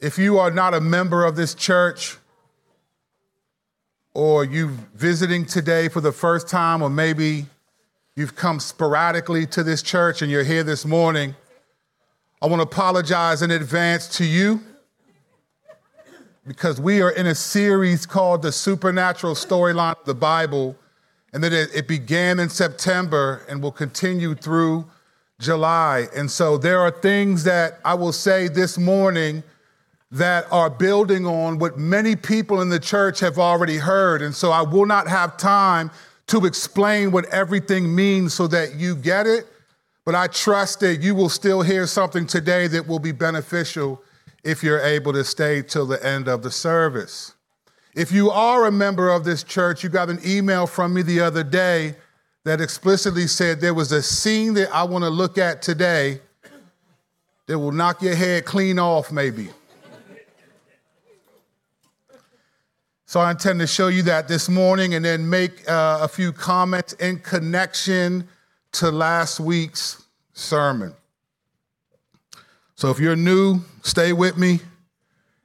If you are not a member of this church, or you're visiting today for the first time, or maybe you've come sporadically to this church and you're here this morning, I want to apologize in advance to you because we are in a series called The Supernatural Storyline of the Bible, and that it began in September and will continue through July. And so there are things that I will say this morning that are building on what many people in the church have already heard. And so I will not have time to explain what everything means so that you get it. But I trust that you will still hear something today that will be beneficial if you're able to stay till the end of the service. If you are a member of this church, you got an email from me the other day that explicitly said there was a scene that I want to look at today that will knock your head clean off, maybe. So I intend to show you that this morning and then make uh, a few comments in connection to last week's sermon. So if you're new, stay with me.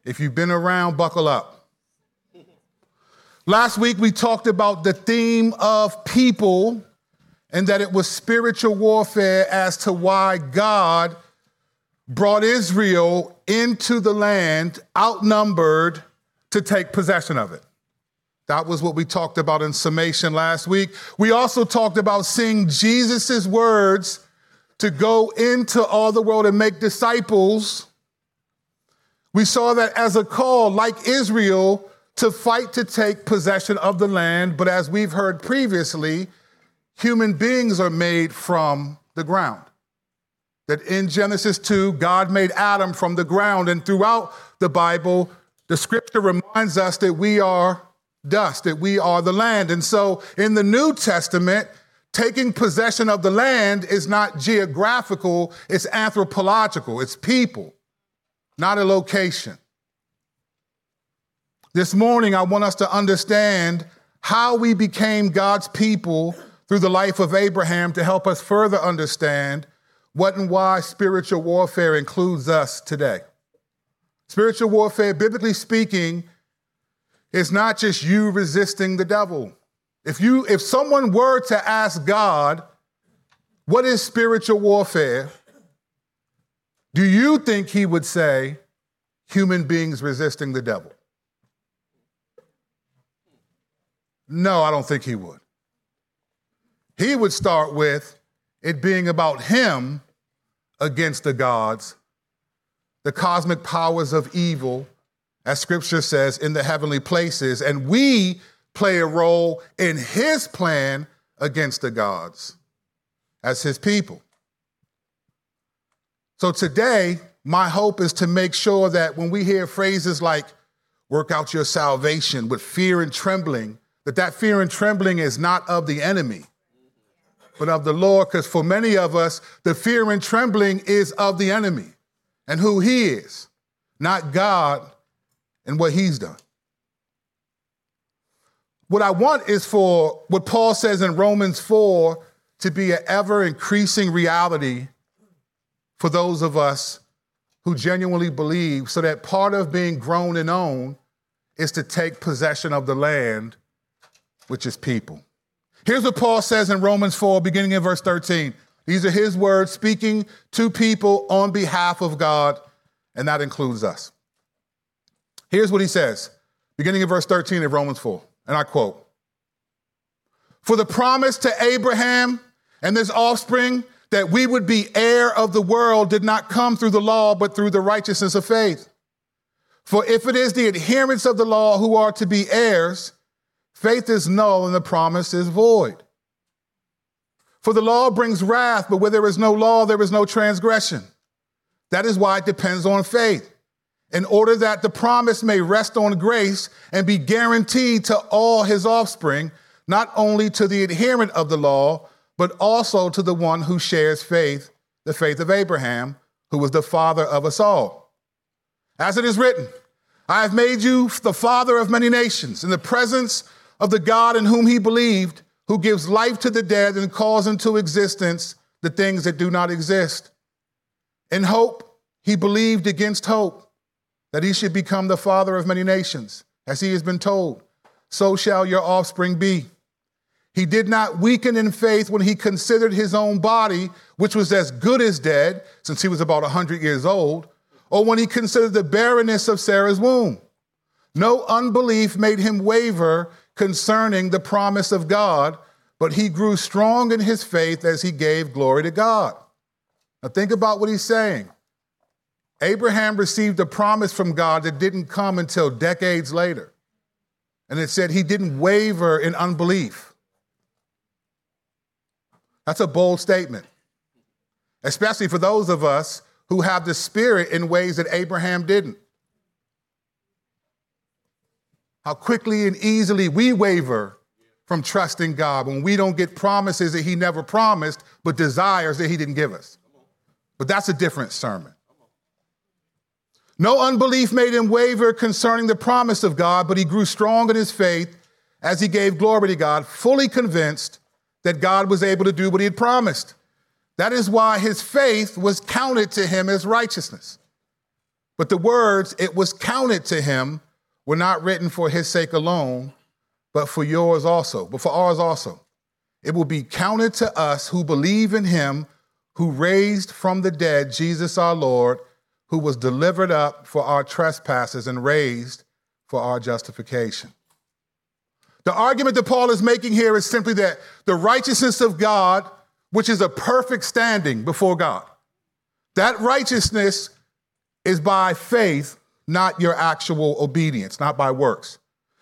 If you've been around, buckle up. Last week we talked about the theme of people and that it was spiritual warfare as to why God brought Israel into the land outnumbered to take possession of it. That was what we talked about in summation last week. We also talked about seeing Jesus' words to go into all the world and make disciples. We saw that as a call, like Israel, to fight to take possession of the land. But as we've heard previously, human beings are made from the ground. That in Genesis 2, God made Adam from the ground. And throughout the Bible, the scripture reminds us that we are dust, that we are the land. And so in the New Testament, taking possession of the land is not geographical, it's anthropological, it's people, not a location. This morning, I want us to understand how we became God's people through the life of Abraham to help us further understand what and why spiritual warfare includes us today. Spiritual warfare, biblically speaking, is not just you resisting the devil. If you if someone were to ask God, what is spiritual warfare? Do you think he would say human beings resisting the devil? No, I don't think he would. He would start with it being about him against the gods the cosmic powers of evil, as scripture says, in the heavenly places. And we play a role in his plan against the gods as his people. So today, my hope is to make sure that when we hear phrases like work out your salvation with fear and trembling, that that fear and trembling is not of the enemy, but of the Lord, because for many of us, the fear and trembling is of the enemy and who he is, not God and what he's done. What I want is for what Paul says in Romans 4 to be an ever increasing reality for those of us who genuinely believe, so that part of being grown and owned is to take possession of the land, which is people. Here's what Paul says in Romans 4, beginning in verse 13. These are his words speaking to people on behalf of God, and that includes us. Here's what he says, beginning in verse 13 of Romans 4, and I quote For the promise to Abraham and his offspring that we would be heir of the world did not come through the law, but through the righteousness of faith. For if it is the adherents of the law who are to be heirs, faith is null and the promise is void. For the law brings wrath, but where there is no law, there is no transgression. That is why it depends on faith, in order that the promise may rest on grace and be guaranteed to all his offspring, not only to the adherent of the law, but also to the one who shares faith, the faith of Abraham, who was the father of us all. As it is written, I have made you the father of many nations in the presence of the God in whom he believed who gives life to the dead and calls into existence the things that do not exist. In hope, he believed against hope that he should become the father of many nations, as he has been told, so shall your offspring be. He did not weaken in faith when he considered his own body, which was as good as dead, since he was about 100 years old, or when he considered the barrenness of Sarah's womb. No unbelief made him waver concerning the promise of God, but he grew strong in his faith as he gave glory to God. Now, think about what he's saying. Abraham received a promise from God that didn't come until decades later. And it said he didn't waver in unbelief. That's a bold statement, especially for those of us who have the Spirit in ways that Abraham didn't. How quickly and easily we waver from trusting God when we don't get promises that He never promised, but desires that He didn't give us. But that's a different sermon. No unbelief made him waver concerning the promise of God, but he grew strong in his faith as he gave glory to God, fully convinced that God was able to do what he had promised. That is why his faith was counted to him as righteousness. But the words, it was counted to him, were not written for his sake alone, but for yours also, but for ours also. It will be counted to us who believe in him who raised from the dead Jesus our Lord, who was delivered up for our trespasses and raised for our justification. The argument that Paul is making here is simply that the righteousness of God, which is a perfect standing before God, that righteousness is by faith, not your actual obedience, not by works.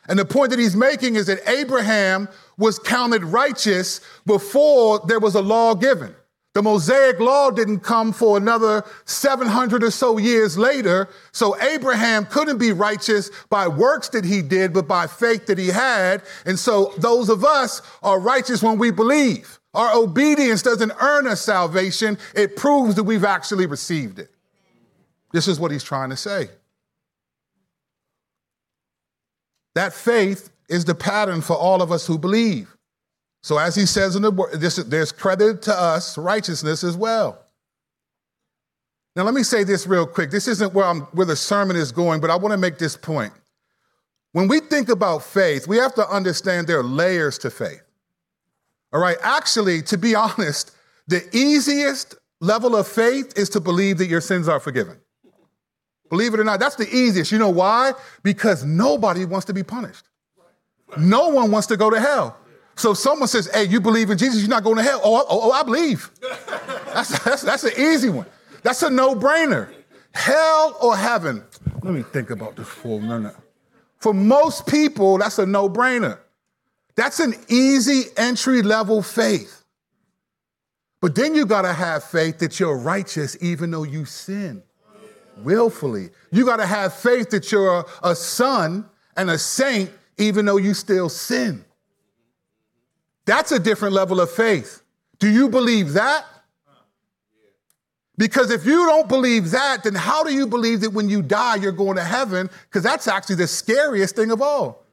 And the point that he's making is that Abraham was counted righteous before there was a law given. The Mosaic law didn't come for another 700 or so years later. So Abraham couldn't be righteous by works that he did, but by faith that he had. And so those of us are righteous when we believe. Our obedience doesn't earn us salvation, it proves that we've actually received it. This is what he's trying to say. That faith is the pattern for all of us who believe. So, as he says in the word, there's credit to us, righteousness as well. Now, let me say this real quick. This isn't where, I'm, where the sermon is going, but I want to make this point. When we think about faith, we have to understand there are layers to faith. All right, actually, to be honest, the easiest level of faith is to believe that your sins are forgiven. Believe it or not, that's the easiest. You know why? Because nobody wants to be punished. No one wants to go to hell. So if someone says, hey, you believe in Jesus, you're not going to hell. Oh, oh, oh I believe. That's, that's, that's an easy one. That's a no-brainer. Hell or heaven? Let me think about this for a minute. For most people, that's a no-brainer. That's an easy entry-level faith. But then you gotta have faith that you're righteous even though you sin willfully. You gotta have faith that you're a son and a saint even though you still sin. That's a different level of faith. Do you believe that? Because if you don't believe that, then how do you believe that when you die, you're going to heaven? Because that's actually the scariest thing of all.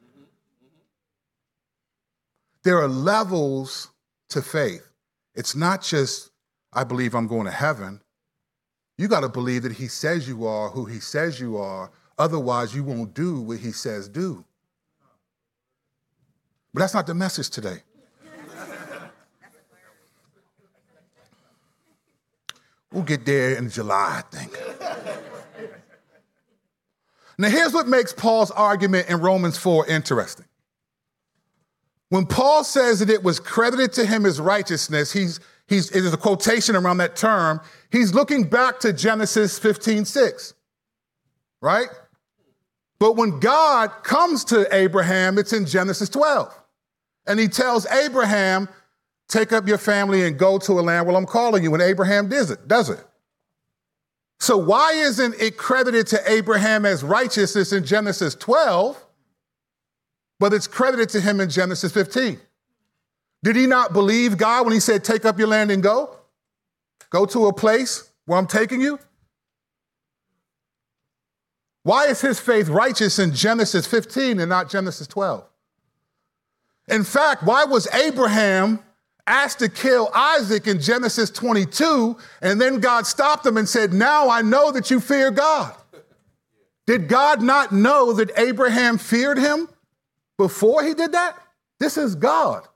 There are levels to faith. It's not just, I believe I'm going to heaven. You got to believe that He says you are who He says you are. Otherwise, you won't do what He says do. But that's not the message today. We'll get there in July, I think. now, here's what makes Paul's argument in Romans 4 interesting. When Paul says that it was credited to him as righteousness, he's, he's, it is a quotation around that term. He's looking back to Genesis 15 6, right? But when God comes to Abraham, it's in Genesis 12. And he tells Abraham, Take up your family and go to a land where I'm calling you. And Abraham does it, does it. So why isn't it credited to Abraham as righteousness in Genesis 12, but it's credited to him in Genesis 15? Did he not believe God when he said, Take up your land and go? Go to a place where I'm taking you? Why is his faith righteous in Genesis 15 and not Genesis 12? In fact, why was Abraham asked to kill Isaac in Genesis 22, and then God stopped him and said, Now I know that you fear God. Did God not know that Abraham feared him before he did that? This is God.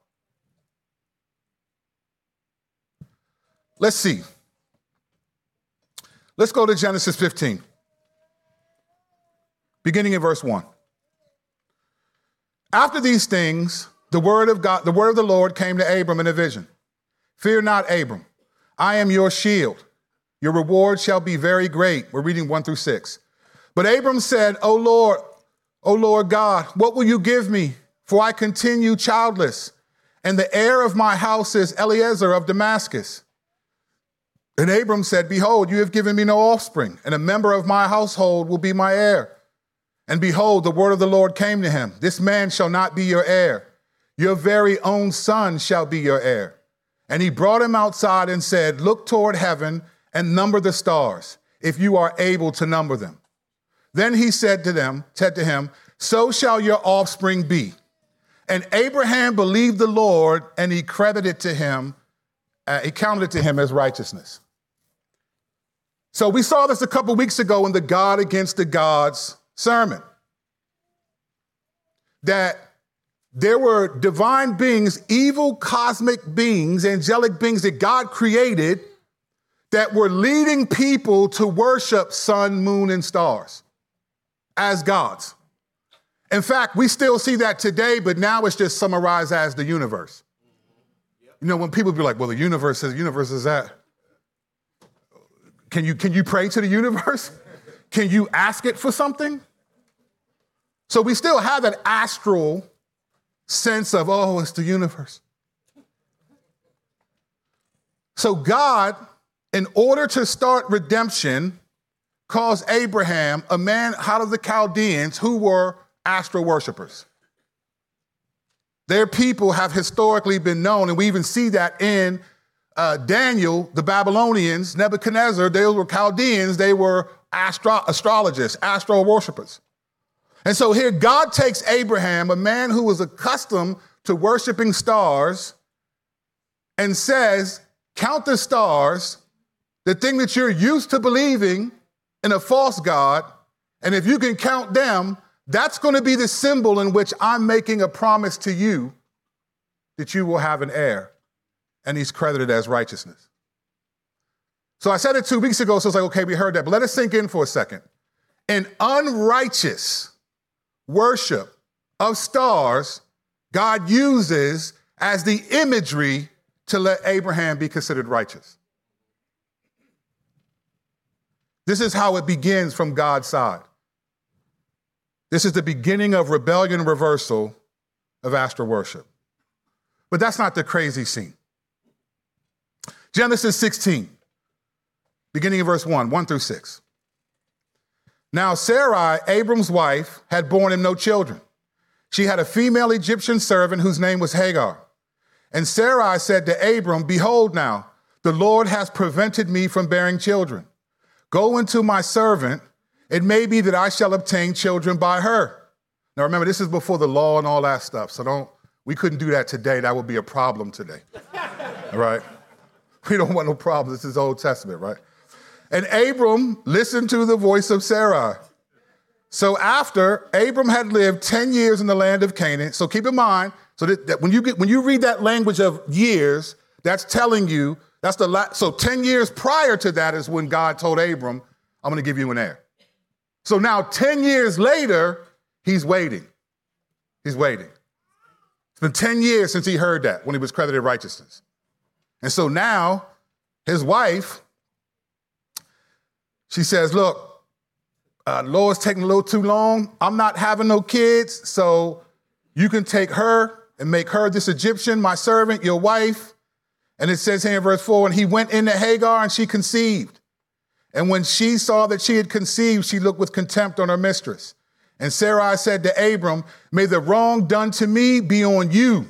Let's see. Let's go to Genesis 15, beginning in verse 1. After these things, the word of God, the word of the Lord came to Abram in a vision. Fear not, Abram. I am your shield. Your reward shall be very great. We're reading 1 through 6. But Abram said, O Lord, O Lord God, what will you give me? For I continue childless, and the heir of my house is Eliezer of Damascus. And Abram said, Behold, you have given me no offspring, and a member of my household will be my heir. And behold, the word of the Lord came to him This man shall not be your heir, your very own son shall be your heir. And he brought him outside and said, Look toward heaven and number the stars, if you are able to number them. Then he said to them, said to him, So shall your offspring be. And Abraham believed the Lord, and he credited to him, uh, he counted it to him as righteousness. So we saw this a couple weeks ago in the God against the gods sermon. That there were divine beings, evil cosmic beings, angelic beings that God created that were leading people to worship sun, moon, and stars as gods. In fact, we still see that today, but now it's just summarized as the universe. You know, when people be like, well, the universe says, universe is that. Can you, can you pray to the universe? Can you ask it for something? So we still have that astral sense of, oh, it's the universe. So God, in order to start redemption, calls Abraham, a man out of the Chaldeans who were astral worshipers. Their people have historically been known, and we even see that in uh, Daniel, the Babylonians, Nebuchadnezzar, they were Chaldeans, they were astro- astrologists, astro worshippers. And so here God takes Abraham, a man who was accustomed to worshiping stars, and says, Count the stars, the thing that you're used to believing in a false God, and if you can count them, that's going to be the symbol in which I'm making a promise to you that you will have an heir and he's credited as righteousness. So I said it two weeks ago, so it's like, okay, we heard that, but let it sink in for a second. An unrighteous worship of stars, God uses as the imagery to let Abraham be considered righteous. This is how it begins from God's side. This is the beginning of rebellion reversal of astral worship. But that's not the crazy scene. Genesis 16, beginning in verse 1, 1 through 6. Now, Sarai, Abram's wife, had borne him no children. She had a female Egyptian servant whose name was Hagar. And Sarai said to Abram, Behold, now, the Lord has prevented me from bearing children. Go into my servant. It may be that I shall obtain children by her. Now, remember, this is before the law and all that stuff. So don't, we couldn't do that today. That would be a problem today. all right? We don't want no problems. This is Old Testament, right? And Abram listened to the voice of Sarai. So after Abram had lived 10 years in the land of Canaan, so keep in mind, so that, that when you get when you read that language of years, that's telling you that's the last, so 10 years prior to that is when God told Abram, I'm gonna give you an heir. So now 10 years later, he's waiting. He's waiting. It's been 10 years since he heard that when he was credited righteousness. And so now his wife, she says, Look, uh, Lord's taking a little too long. I'm not having no kids, so you can take her and make her this Egyptian, my servant, your wife. And it says here in verse 4 and he went into Hagar and she conceived. And when she saw that she had conceived, she looked with contempt on her mistress. And Sarai said to Abram, May the wrong done to me be on you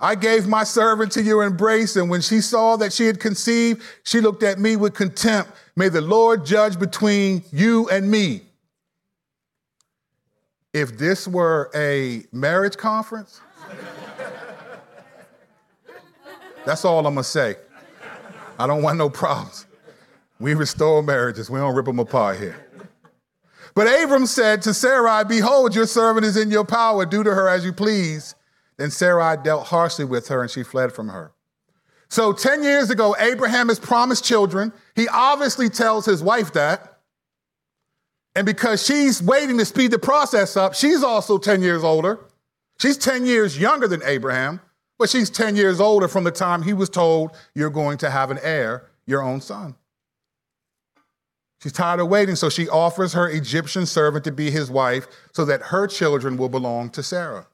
I gave my servant to your embrace, and when she saw that she had conceived, she looked at me with contempt. May the Lord judge between you and me. If this were a marriage conference, that's all I'm gonna say. I don't want no problems. We restore marriages, we don't rip them apart here. But Abram said to Sarai, Behold, your servant is in your power. Do to her as you please. Then Sarai dealt harshly with her and she fled from her. So 10 years ago, Abraham has promised children. He obviously tells his wife that. And because she's waiting to speed the process up, she's also 10 years older. She's 10 years younger than Abraham, but she's 10 years older from the time he was told, You're going to have an heir, your own son. She's tired of waiting, so she offers her Egyptian servant to be his wife so that her children will belong to Sarah.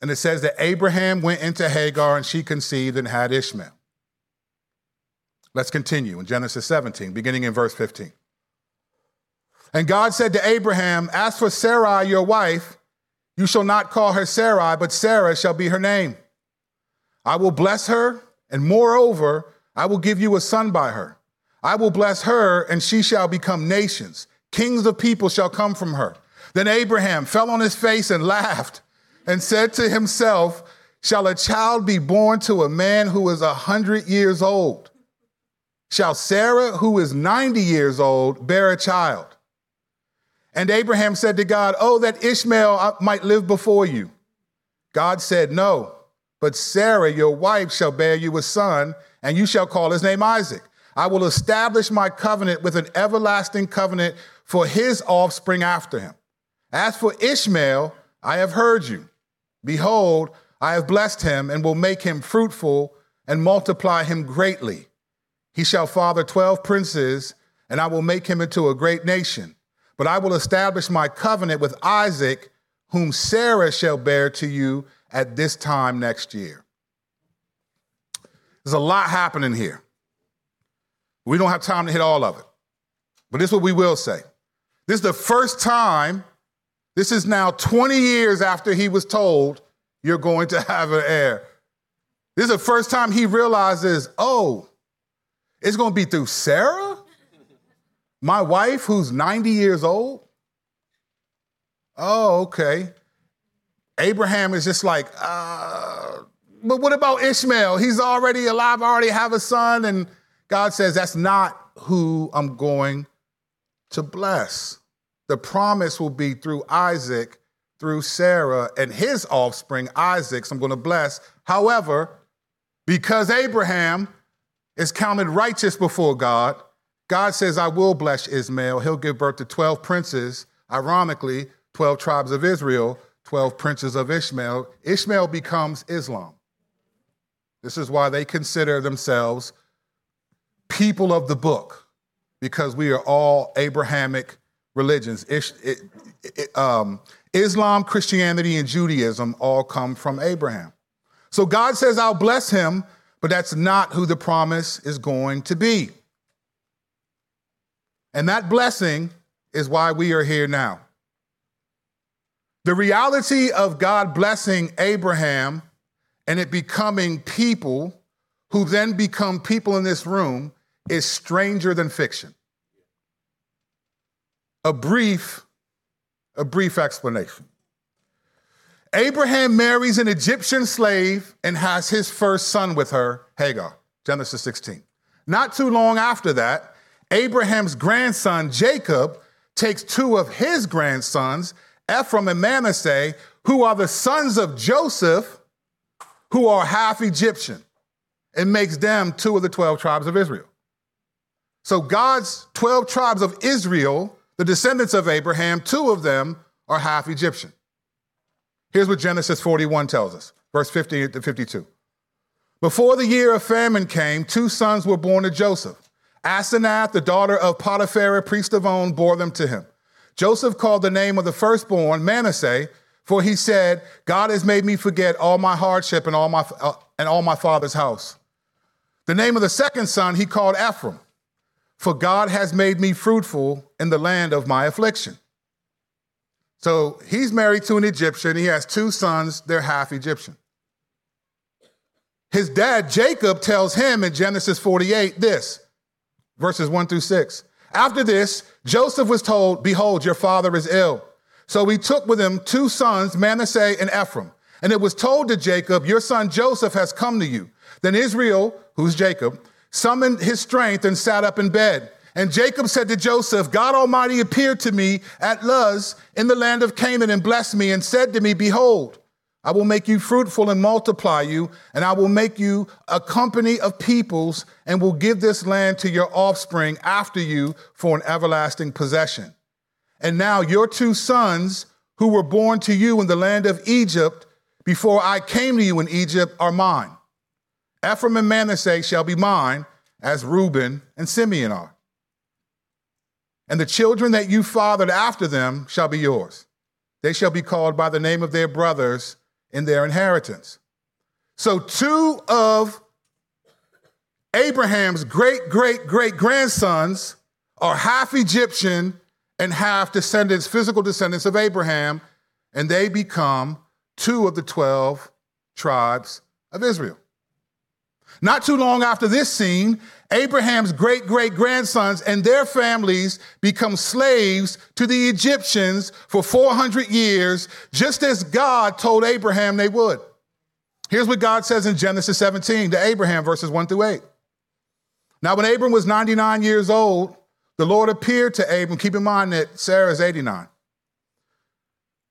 And it says that Abraham went into Hagar and she conceived and had Ishmael. Let's continue in Genesis 17, beginning in verse 15. And God said to Abraham, As for Sarai, your wife, you shall not call her Sarai, but Sarah shall be her name. I will bless her, and moreover, I will give you a son by her. I will bless her, and she shall become nations. Kings of people shall come from her. Then Abraham fell on his face and laughed and said to himself, Shall a child be born to a man who is a hundred years old? Shall Sarah, who is 90 years old, bear a child? And Abraham said to God, Oh, that Ishmael uh, might live before you. God said, No, but Sarah, your wife, shall bear you a son, and you shall call his name Isaac. I will establish my covenant with an everlasting covenant for his offspring after him. As for Ishmael, I have heard you. Behold, I have blessed him and will make him fruitful and multiply him greatly. He shall father 12 princes, and I will make him into a great nation. But I will establish my covenant with Isaac, whom Sarah shall bear to you at this time next year. There's a lot happening here. We don't have time to hit all of it. But this is what we will say. This is the first time this is now 20 years after he was told, You're going to have an heir. This is the first time he realizes, Oh, it's going to be through Sarah, my wife who's 90 years old. Oh, okay. Abraham is just like, uh, but what about Ishmael? He's already alive, I already have a son. And God says, That's not who I'm going to bless. The promise will be through Isaac, through Sarah, and his offspring, Isaac. so I'm going to bless. However, because Abraham is counted righteous before God, God says, I will bless Ishmael. He'll give birth to 12 princes, ironically, 12 tribes of Israel, 12 princes of Ishmael. Ishmael becomes Islam. This is why they consider themselves people of the book, because we are all Abrahamic religions. It, it, um, Islam, Christianity, and Judaism all come from Abraham. So God says, I'll bless him, but that's not who the promise is going to be. And that blessing is why we are here now. The reality of God blessing Abraham and it becoming people who then become people in this room is stranger than fiction a brief, a brief explanation. Abraham marries an Egyptian slave and has his first son with her, Hagar, Genesis 16. Not too long after that, Abraham's grandson, Jacob, takes two of his grandsons, Ephraim and Manasseh, who are the sons of Joseph, who are half Egyptian, and makes them two of the 12 tribes of Israel. So God's 12 tribes of Israel the descendants of Abraham, two of them are half Egyptian. Here's what Genesis 41 tells us, verse 50 to 52. Before the year of famine came, two sons were born to Joseph. Asenath, the daughter of Potiphar, priest of On, bore them to him. Joseph called the name of the firstborn Manasseh, for he said, God has made me forget all my hardship and all my, uh, and all my father's house. The name of the second son he called Ephraim for God has made me fruitful in the land of my affliction. So he's married to an Egyptian. He has two sons, they're half Egyptian. His dad, Jacob, tells him in Genesis 48 this, verses 1 through 6. After this, Joseph was told, Behold, your father is ill. So he took with him two sons, Manasseh and Ephraim. And it was told to Jacob, Your son Joseph has come to you. Then Israel, who's Jacob, summoned his strength and sat up in bed. And Jacob said to Joseph, God Almighty appeared to me at Luz in the land of Canaan and blessed me and said to me, Behold, I will make you fruitful and multiply you, and I will make you a company of peoples, and will give this land to your offspring after you for an everlasting possession. And now your two sons, who were born to you in the land of Egypt, before I came to you in Egypt, are mine. Ephraim and Manasseh shall be mine, as Reuben and Simeon are. And the children that you fathered after them shall be yours. They shall be called by the name of their brothers in their inheritance. So, two of Abraham's great great great grandsons are half Egyptian and half descendants, physical descendants of Abraham, and they become two of the 12 tribes of Israel. Not too long after this scene, Abraham's great great grandsons and their families become slaves to the Egyptians for 400 years, just as God told Abraham they would. Here's what God says in Genesis 17 to Abraham, verses 1 through 8. Now, when Abram was 99 years old, the Lord appeared to Abram. Keep in mind that Sarah is 89.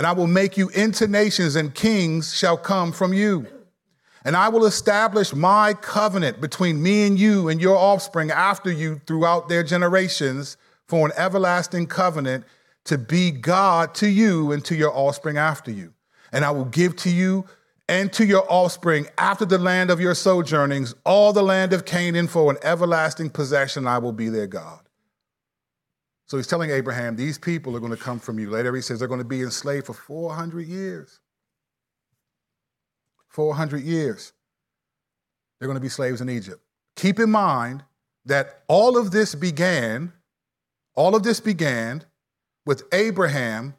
and I will make you into nations, and kings shall come from you. And I will establish my covenant between me and you and your offspring after you throughout their generations for an everlasting covenant to be God to you and to your offspring after you. And I will give to you and to your offspring after the land of your sojournings all the land of Canaan for an everlasting possession. I will be their God. So he's telling Abraham, these people are going to come from you. Later he says they're going to be enslaved for 400 years. 400 years. They're going to be slaves in Egypt. Keep in mind that all of this began, all of this began with Abraham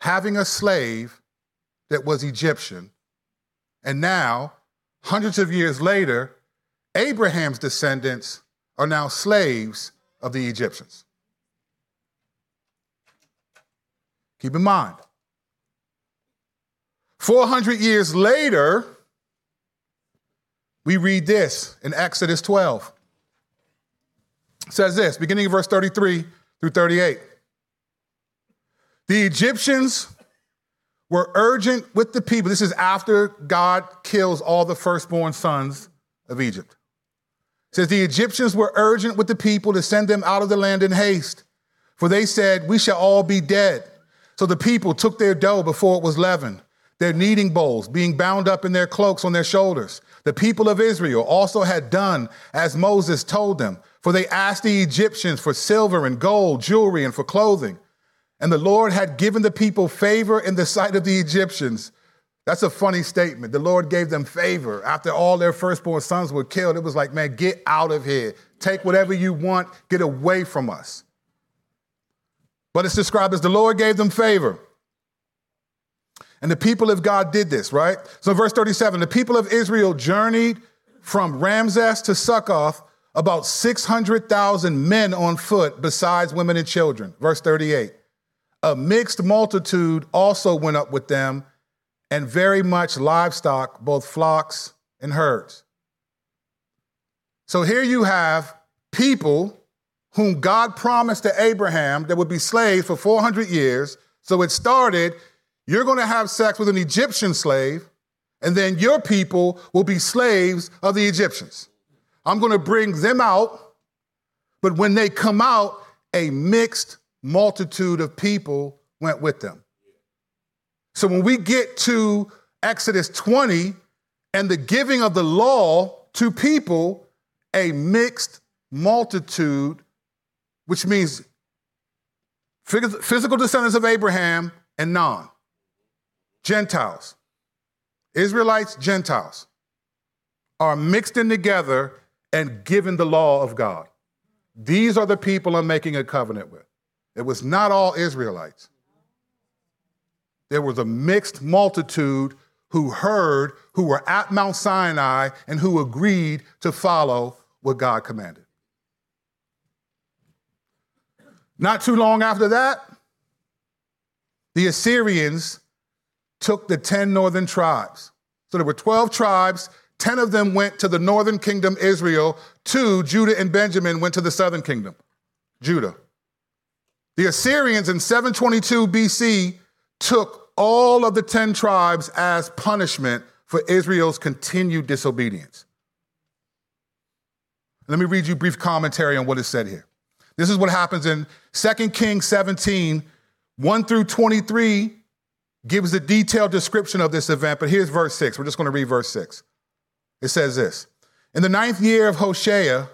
having a slave that was Egyptian. And now, hundreds of years later, Abraham's descendants are now slaves of the Egyptians. Keep in mind. 400 years later, we read this in Exodus 12. It says this, beginning of verse 33 through 38. The Egyptians were urgent with the people. This is after God kills all the firstborn sons of Egypt. It says the Egyptians were urgent with the people to send them out of the land in haste, for they said, We shall all be dead. So the people took their dough before it was leavened, their kneading bowls being bound up in their cloaks on their shoulders. The people of Israel also had done as Moses told them, for they asked the Egyptians for silver and gold, jewelry, and for clothing. And the Lord had given the people favor in the sight of the Egyptians. That's a funny statement. The Lord gave them favor after all their firstborn sons were killed. It was like, man, get out of here. Take whatever you want, get away from us. But it's described as the Lord gave them favor. And the people of God did this, right? So, verse 37 the people of Israel journeyed from Ramses to Succoth, about 600,000 men on foot, besides women and children. Verse 38 A mixed multitude also went up with them, and very much livestock, both flocks and herds. So, here you have people whom God promised to Abraham that would be slaves for 400 years. So it started, you're going to have sex with an Egyptian slave, and then your people will be slaves of the Egyptians. I'm going to bring them out, but when they come out, a mixed multitude of people went with them. So when we get to Exodus 20 and the giving of the law to people, a mixed multitude which means physical descendants of Abraham and non, Gentiles, Israelites, Gentiles, are mixed in together and given the law of God. These are the people I'm making a covenant with. It was not all Israelites. There was a mixed multitude who heard, who were at Mount Sinai, and who agreed to follow what God commanded. Not too long after that, the Assyrians took the 10 northern tribes. So there were 12 tribes, 10 of them went to the northern kingdom, Israel, two, Judah and Benjamin, went to the southern kingdom, Judah. The Assyrians in 722 BC took all of the 10 tribes as punishment for Israel's continued disobedience. Let me read you a brief commentary on what is said here. This is what happens in 2 Kings 17, 1 through 23 gives a detailed description of this event, but here's verse 6. We're just going to read verse 6. It says this In the ninth year of Hoshea,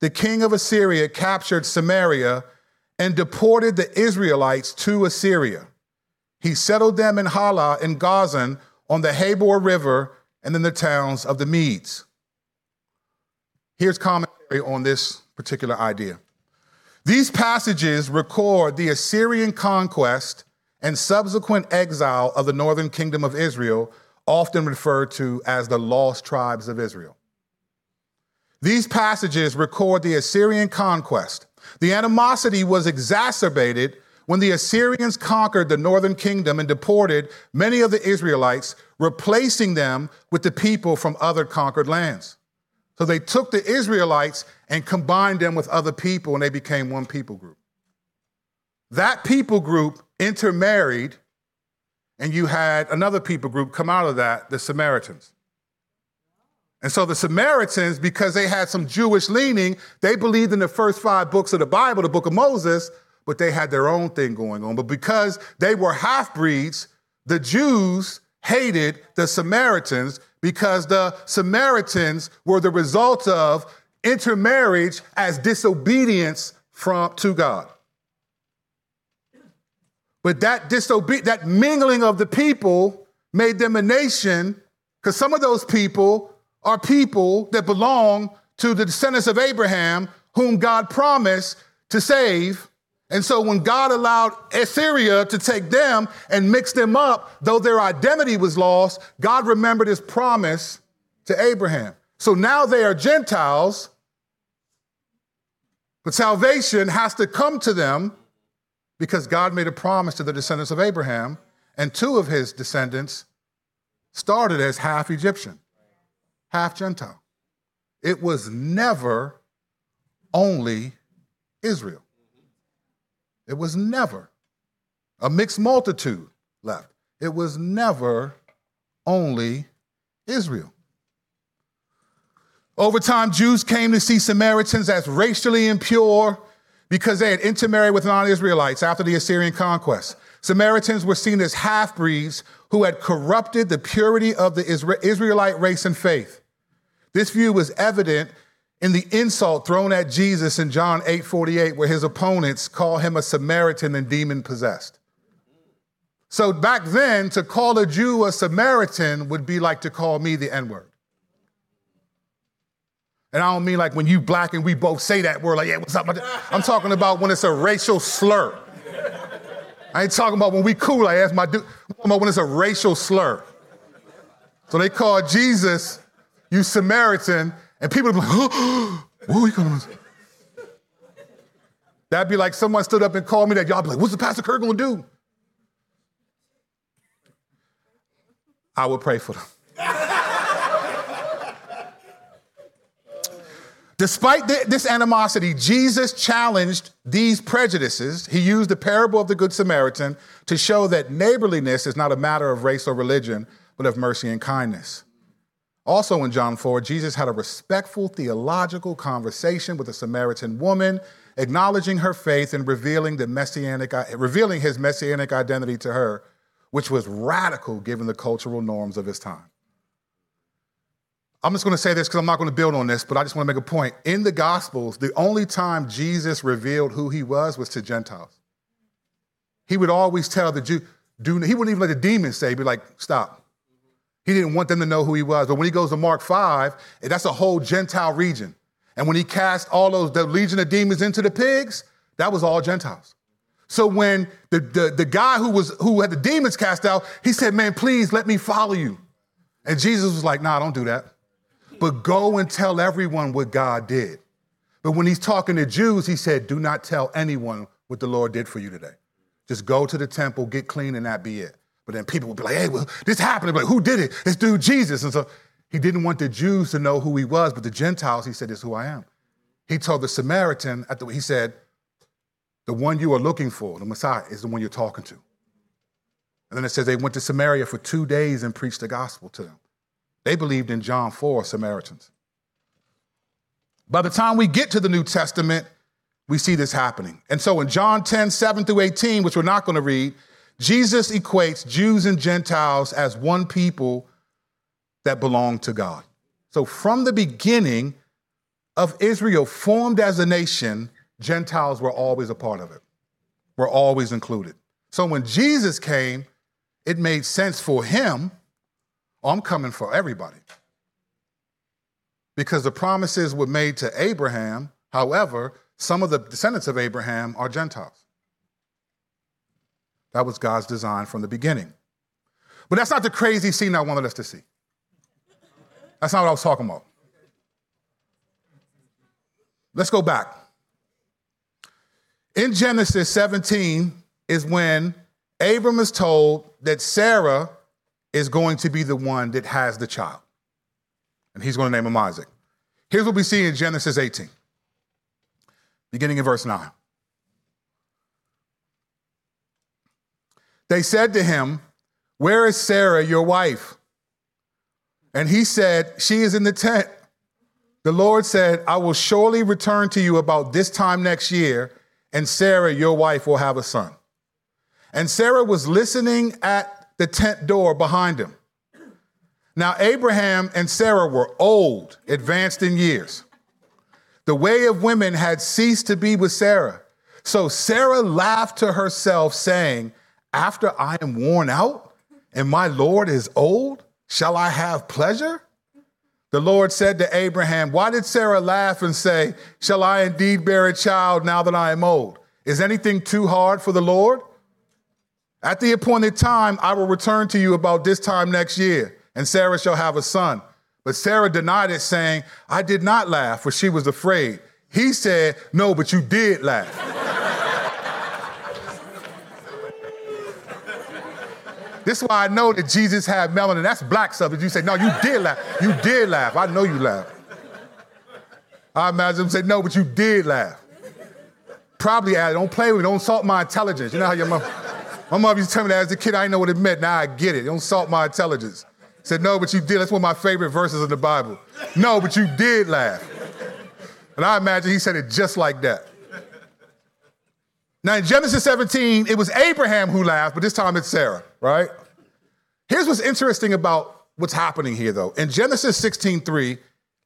the king of Assyria captured Samaria and deported the Israelites to Assyria. He settled them in Halah and Gozan on the Habor River and in the towns of the Medes. Here's commentary on this particular idea. These passages record the Assyrian conquest and subsequent exile of the northern kingdom of Israel, often referred to as the lost tribes of Israel. These passages record the Assyrian conquest. The animosity was exacerbated when the Assyrians conquered the northern kingdom and deported many of the Israelites, replacing them with the people from other conquered lands. So they took the Israelites and combined them with other people, and they became one people group. That people group intermarried, and you had another people group come out of that, the Samaritans. And so the Samaritans, because they had some Jewish leaning, they believed in the first five books of the Bible, the book of Moses, but they had their own thing going on. But because they were half breeds, the Jews hated the Samaritans because the Samaritans were the result of intermarriage as disobedience from to God. But that disobe- that mingling of the people made them a nation, because some of those people are people that belong to the descendants of Abraham, whom God promised to save. And so when God allowed Assyria to take them and mix them up, though their identity was lost, God remembered his promise to Abraham. So now they are Gentiles, but salvation has to come to them because God made a promise to the descendants of Abraham, and two of his descendants started as half Egyptian, half Gentile. It was never only Israel. It was never a mixed multitude left. It was never only Israel. Over time, Jews came to see Samaritans as racially impure because they had intermarried with non Israelites after the Assyrian conquest. Samaritans were seen as half breeds who had corrupted the purity of the Israelite race and faith. This view was evident in the insult thrown at Jesus in John 8 48, where his opponents call him a Samaritan and demon possessed. So back then, to call a Jew a Samaritan would be like to call me the N word. And I don't mean like when you black and we both say that word, like, yeah, what's up? I'm talking about when it's a racial slur. I ain't talking about when we cool, I ask my dude, I'm talking about when it's a racial slur. So they call Jesus, you Samaritan, and people would be like, oh, what are we going to That'd be like someone stood up and called me that. Y'all be like, what's the Pastor Curt gonna do? I would pray for them. Despite this animosity, Jesus challenged these prejudices. He used the parable of the Good Samaritan to show that neighborliness is not a matter of race or religion, but of mercy and kindness. Also in John 4, Jesus had a respectful theological conversation with a Samaritan woman, acknowledging her faith and revealing, the messianic, revealing his messianic identity to her, which was radical given the cultural norms of his time. I'm just going to say this because I'm not going to build on this, but I just want to make a point. In the Gospels, the only time Jesus revealed who he was was to Gentiles. He would always tell the Jew, do, he wouldn't even let the demons say, be like, stop. He didn't want them to know who he was. But when he goes to Mark 5, eh, that's a whole Gentile region. And when he cast all those, the legion of demons into the pigs, that was all Gentiles. So when the, the, the guy who was who had the demons cast out, he said, Man, please let me follow you. And Jesus was like, Nah, don't do that. But go and tell everyone what God did. But when he's talking to Jews, he said, Do not tell anyone what the Lord did for you today. Just go to the temple, get clean, and that be it. But then people would be like, hey, well, this happened. But who did it? This dude Jesus. And so he didn't want the Jews to know who he was, but the Gentiles, he said, is who I am. He told the Samaritan, the, he said, the one you are looking for, the Messiah, is the one you're talking to. And then it says they went to Samaria for two days and preached the gospel to them. They believed in John 4, Samaritans. By the time we get to the New Testament, we see this happening. And so in John 10, 7 through 18, which we're not going to read, Jesus equates Jews and Gentiles as one people that belong to God. So from the beginning of Israel, formed as a nation, Gentiles were always a part of it, were always included. So when Jesus came, it made sense for him. Oh, I'm coming for everybody. Because the promises were made to Abraham. However, some of the descendants of Abraham are Gentiles. That was God's design from the beginning. But that's not the crazy scene I wanted us to see. That's not what I was talking about. Let's go back. In Genesis 17 is when Abram is told that Sarah is going to be the one that has the child. And he's going to name him Isaac. Here's what we see in Genesis 18, beginning in verse 9. They said to him, Where is Sarah, your wife? And he said, She is in the tent. The Lord said, I will surely return to you about this time next year, and Sarah, your wife, will have a son. And Sarah was listening at the tent door behind him. Now, Abraham and Sarah were old, advanced in years. The way of women had ceased to be with Sarah. So Sarah laughed to herself, saying, after I am worn out and my Lord is old, shall I have pleasure? The Lord said to Abraham, Why did Sarah laugh and say, Shall I indeed bear a child now that I am old? Is anything too hard for the Lord? At the appointed time, I will return to you about this time next year, and Sarah shall have a son. But Sarah denied it, saying, I did not laugh, for she was afraid. He said, No, but you did laugh. This is why I know that Jesus had melanin. That's black stuff. That you say, no, you did laugh. You did laugh. I know you laughed. I imagine him say, no, but you did laugh. Probably added, don't play with me, don't insult my intelligence. You know how your mom, my mom used to tell me that as a kid, I didn't know what it meant. Now I get it. Don't insult my intelligence. Said, no, but you did. That's one of my favorite verses in the Bible. No, but you did laugh. And I imagine he said it just like that. Now in Genesis 17, it was Abraham who laughed, but this time it's Sarah, right? Here's what's interesting about what's happening here, though. In Genesis 16, 3,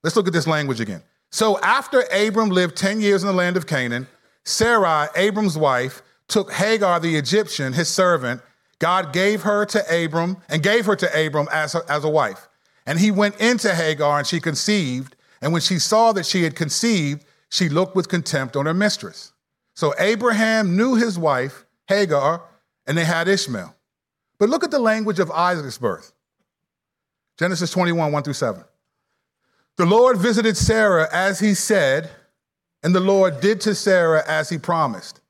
let's look at this language again. So after Abram lived 10 years in the land of Canaan, Sarai, Abram's wife, took Hagar the Egyptian, his servant. God gave her to Abram and gave her to Abram as a, as a wife. And he went into Hagar and she conceived. And when she saw that she had conceived, she looked with contempt on her mistress. So Abraham knew his wife, Hagar, and they had Ishmael. But look at the language of Isaac's birth Genesis 21, 1 through 7. The Lord visited Sarah as he said, and the Lord did to Sarah as he promised.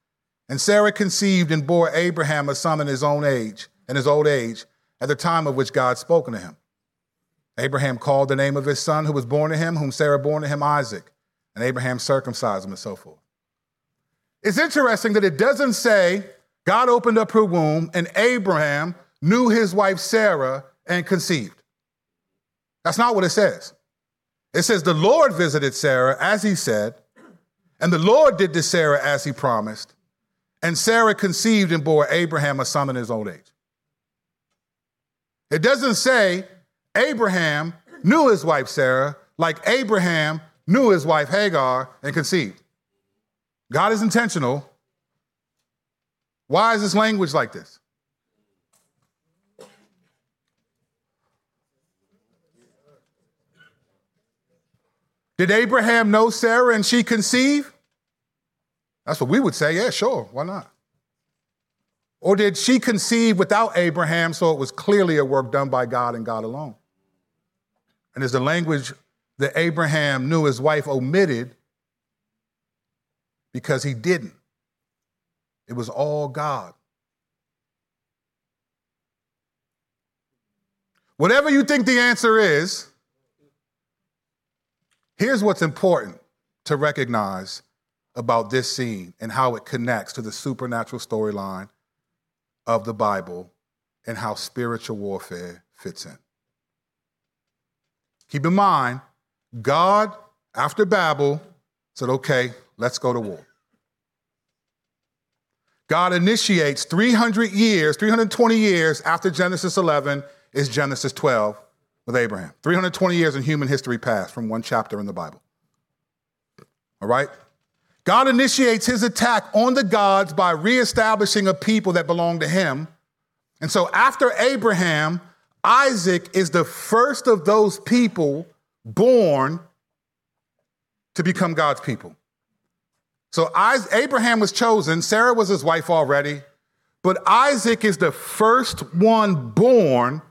And Sarah conceived and bore Abraham a son in his own age, in his old age, at the time of which God spoken to him. Abraham called the name of his son who was born to him, whom Sarah bore to him Isaac, and Abraham circumcised him and so forth. It's interesting that it doesn't say God opened up her womb and Abraham knew his wife Sarah and conceived. That's not what it says. It says the Lord visited Sarah as he said, and the Lord did to Sarah as he promised, and Sarah conceived and bore Abraham a son in his old age. It doesn't say Abraham knew his wife Sarah like Abraham knew his wife Hagar and conceived. God is intentional. Why is this language like this? Did Abraham know Sarah and she conceive? That's what we would say. Yeah, sure. Why not? Or did she conceive without Abraham, so it was clearly a work done by God and God alone? And is the language that Abraham knew his wife omitted because he didn't? It was all God. Whatever you think the answer is, here's what's important to recognize about this scene and how it connects to the supernatural storyline of the Bible and how spiritual warfare fits in. Keep in mind, God, after Babel, said, okay, let's go to war. God initiates 300 years, 320 years after Genesis 11 is Genesis 12 with Abraham. 320 years in human history past from one chapter in the Bible. All right? God initiates his attack on the gods by reestablishing a people that belong to him. And so after Abraham, Isaac is the first of those people born to become God's people. So Abraham was chosen, Sarah was his wife already, but Isaac is the first one born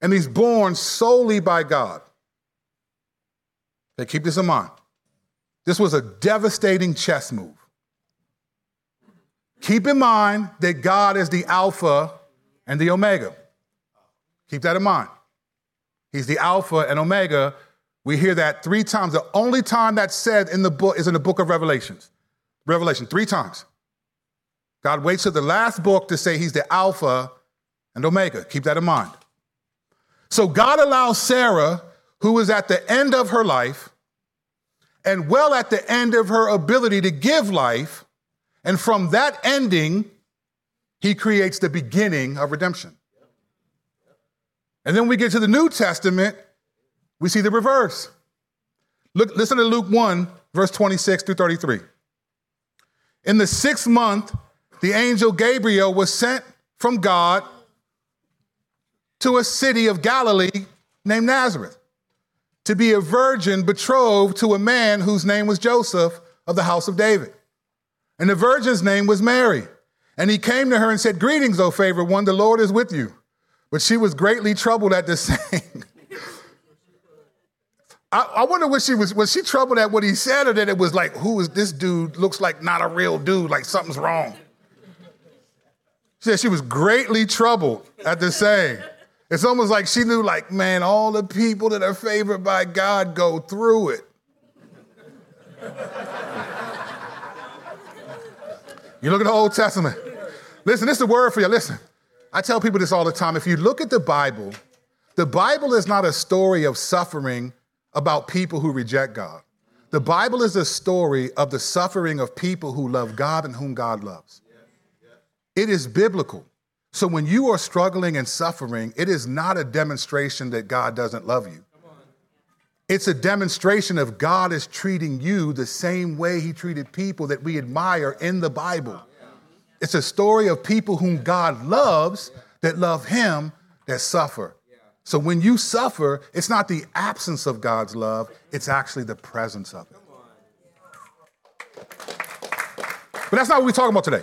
and he's born solely by God. Okay, keep this in mind. This was a devastating chess move. Keep in mind that God is the Alpha and the Omega. Keep that in mind. He's the Alpha and Omega. We hear that three times. The only time that's said in the book is in the book of Revelations. Revelation, three times. God waits to the last book to say he's the Alpha and Omega. Keep that in mind. So God allows Sarah, who is at the end of her life and well at the end of her ability to give life, and from that ending, he creates the beginning of redemption. And then we get to the New Testament, we see the reverse. Look, listen to Luke 1, verse 26 through 33. In the sixth month, the angel Gabriel was sent from God to a city of Galilee named Nazareth to be a virgin betrothed to a man whose name was Joseph of the house of David. And the virgin's name was Mary. And he came to her and said, Greetings, O favored one, the Lord is with you. But she was greatly troubled at this saying. I, I, wonder what she was, was she troubled at what he said, or that it was like, who is this dude? Looks like not a real dude, like something's wrong. She said she was greatly troubled at the saying. It's almost like she knew, like, man, all the people that are favored by God go through it. you look at the Old Testament. Listen, this is a word for you. Listen, I tell people this all the time. If you look at the Bible, the Bible is not a story of suffering about people who reject God. The Bible is a story of the suffering of people who love God and whom God loves. It is biblical. So when you are struggling and suffering, it is not a demonstration that God doesn't love you. It's a demonstration of God is treating you the same way he treated people that we admire in the Bible. It's a story of people whom God loves that love him that suffer. So when you suffer, it's not the absence of God's love, it's actually the presence of it. But that's not what we're talking about today.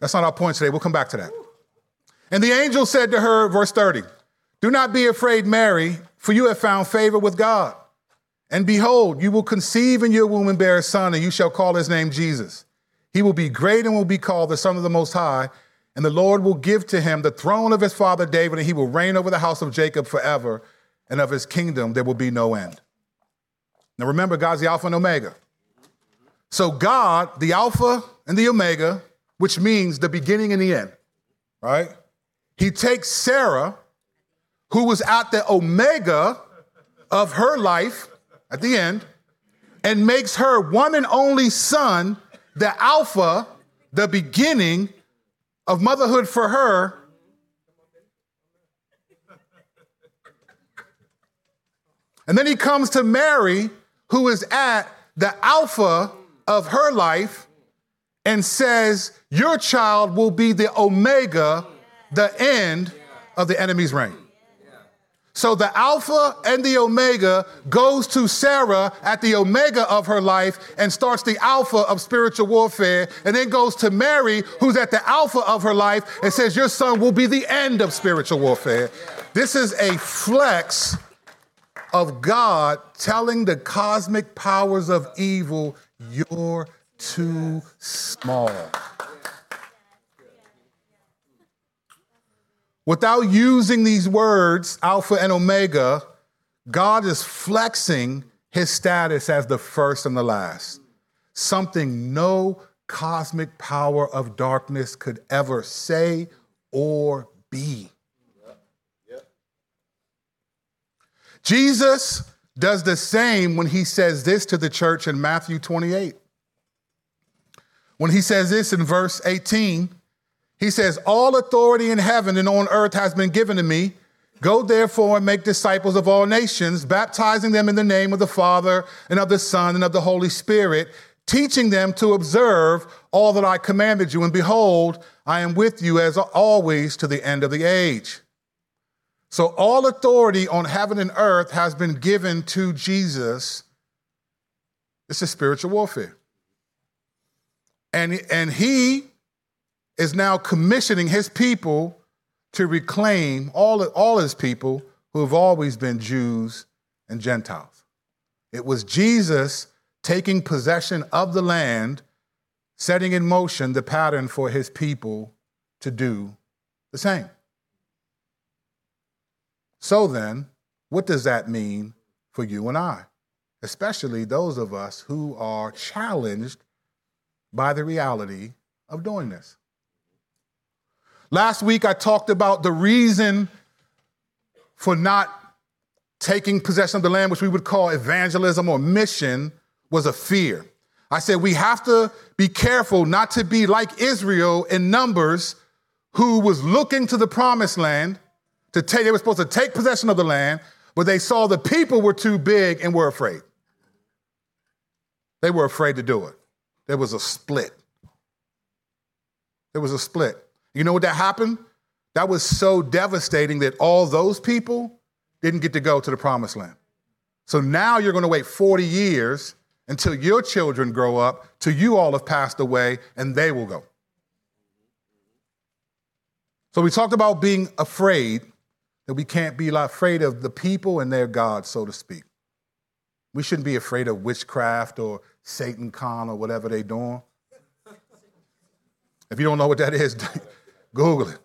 That's not our point today. We'll come back to that. And the angel said to her, verse 30, Do not be afraid, Mary, for you have found favor with God. And behold, you will conceive in your womb and bear a son, and you shall call his name Jesus. He will be great and will be called the Son of the Most High. And the Lord will give to him the throne of his father David, and he will reign over the house of Jacob forever, and of his kingdom there will be no end. Now remember, God's the Alpha and Omega. So God, the Alpha and the Omega, which means the beginning and the end, right? He takes Sarah, who was at the omega of her life at the end, and makes her one and only son, the Alpha, the beginning of motherhood for her. And then he comes to Mary, who is at the Alpha of her life, and says, Your child will be the Omega, the end of the enemy's reign. So the Alpha and the Omega goes to Sarah at the Omega of her life and starts the Alpha of spiritual warfare, and then goes to Mary, who's at the Alpha of her life, and says, Your son will be the end of spiritual warfare. This is a flex of God telling the cosmic powers of evil, You're too small. Without using these words, Alpha and Omega, God is flexing his status as the first and the last. Something no cosmic power of darkness could ever say or be. Jesus does the same when he says this to the church in Matthew 28. When he says this in verse 18, he says, All authority in heaven and on earth has been given to me. Go therefore and make disciples of all nations, baptizing them in the name of the Father and of the Son and of the Holy Spirit, teaching them to observe all that I commanded you. And behold, I am with you as always to the end of the age. So all authority on heaven and earth has been given to Jesus. This is spiritual warfare. And, and he is now commissioning his people to reclaim all, all his people who have always been Jews and Gentiles. It was Jesus taking possession of the land, setting in motion the pattern for his people to do the same. So then, what does that mean for you and I? Especially those of us who are challenged by the reality of doing this. Last week, I talked about the reason for not taking possession of the land, which we would call evangelism or mission, was a fear. I said we have to be careful not to be like Israel in Numbers, who was looking to the promised land to take, they were supposed to take possession of the land, but they saw the people were too big and were afraid. They were afraid to do it. There was a split. There was a split. You know what that happened? That was so devastating that all those people didn't get to go to the promised land. So now you're going to wait 40 years until your children grow up, till you all have passed away, and they will go. So we talked about being afraid, that we can't be afraid of the people and their God, so to speak. We shouldn't be afraid of witchcraft or SatanCon or whatever they're doing. If you don't know what that is, Google it.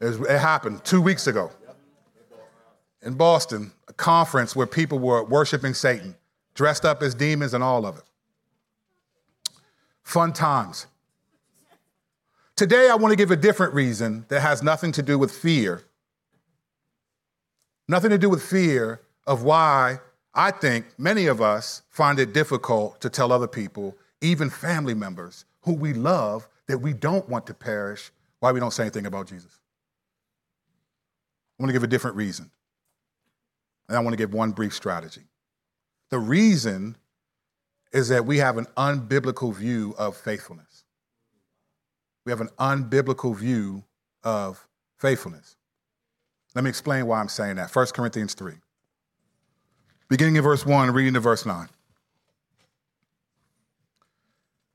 It happened two weeks ago in Boston, a conference where people were worshiping Satan, dressed up as demons and all of it. Fun times. Today, I want to give a different reason that has nothing to do with fear. Nothing to do with fear of why I think many of us find it difficult to tell other people, even family members who we love, that we don't want to perish why we don't say anything about Jesus. I want to give a different reason. And I want to give one brief strategy. The reason is that we have an unbiblical view of faithfulness. We have an unbiblical view of faithfulness. Let me explain why I'm saying that. 1 Corinthians 3. Beginning in verse 1, reading to verse 9.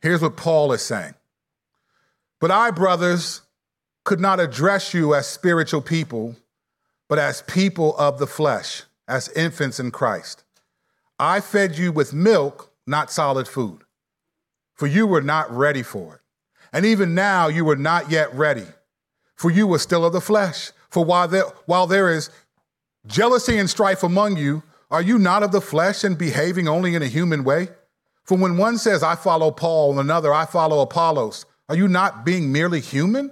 Here's what Paul is saying. But I, brothers, could not address you as spiritual people, but as people of the flesh, as infants in Christ. I fed you with milk, not solid food, for you were not ready for it. And even now you were not yet ready, for you were still of the flesh. For while there, while there is jealousy and strife among you, are you not of the flesh and behaving only in a human way? For when one says, I follow Paul, and another, I follow Apollos, are you not being merely human?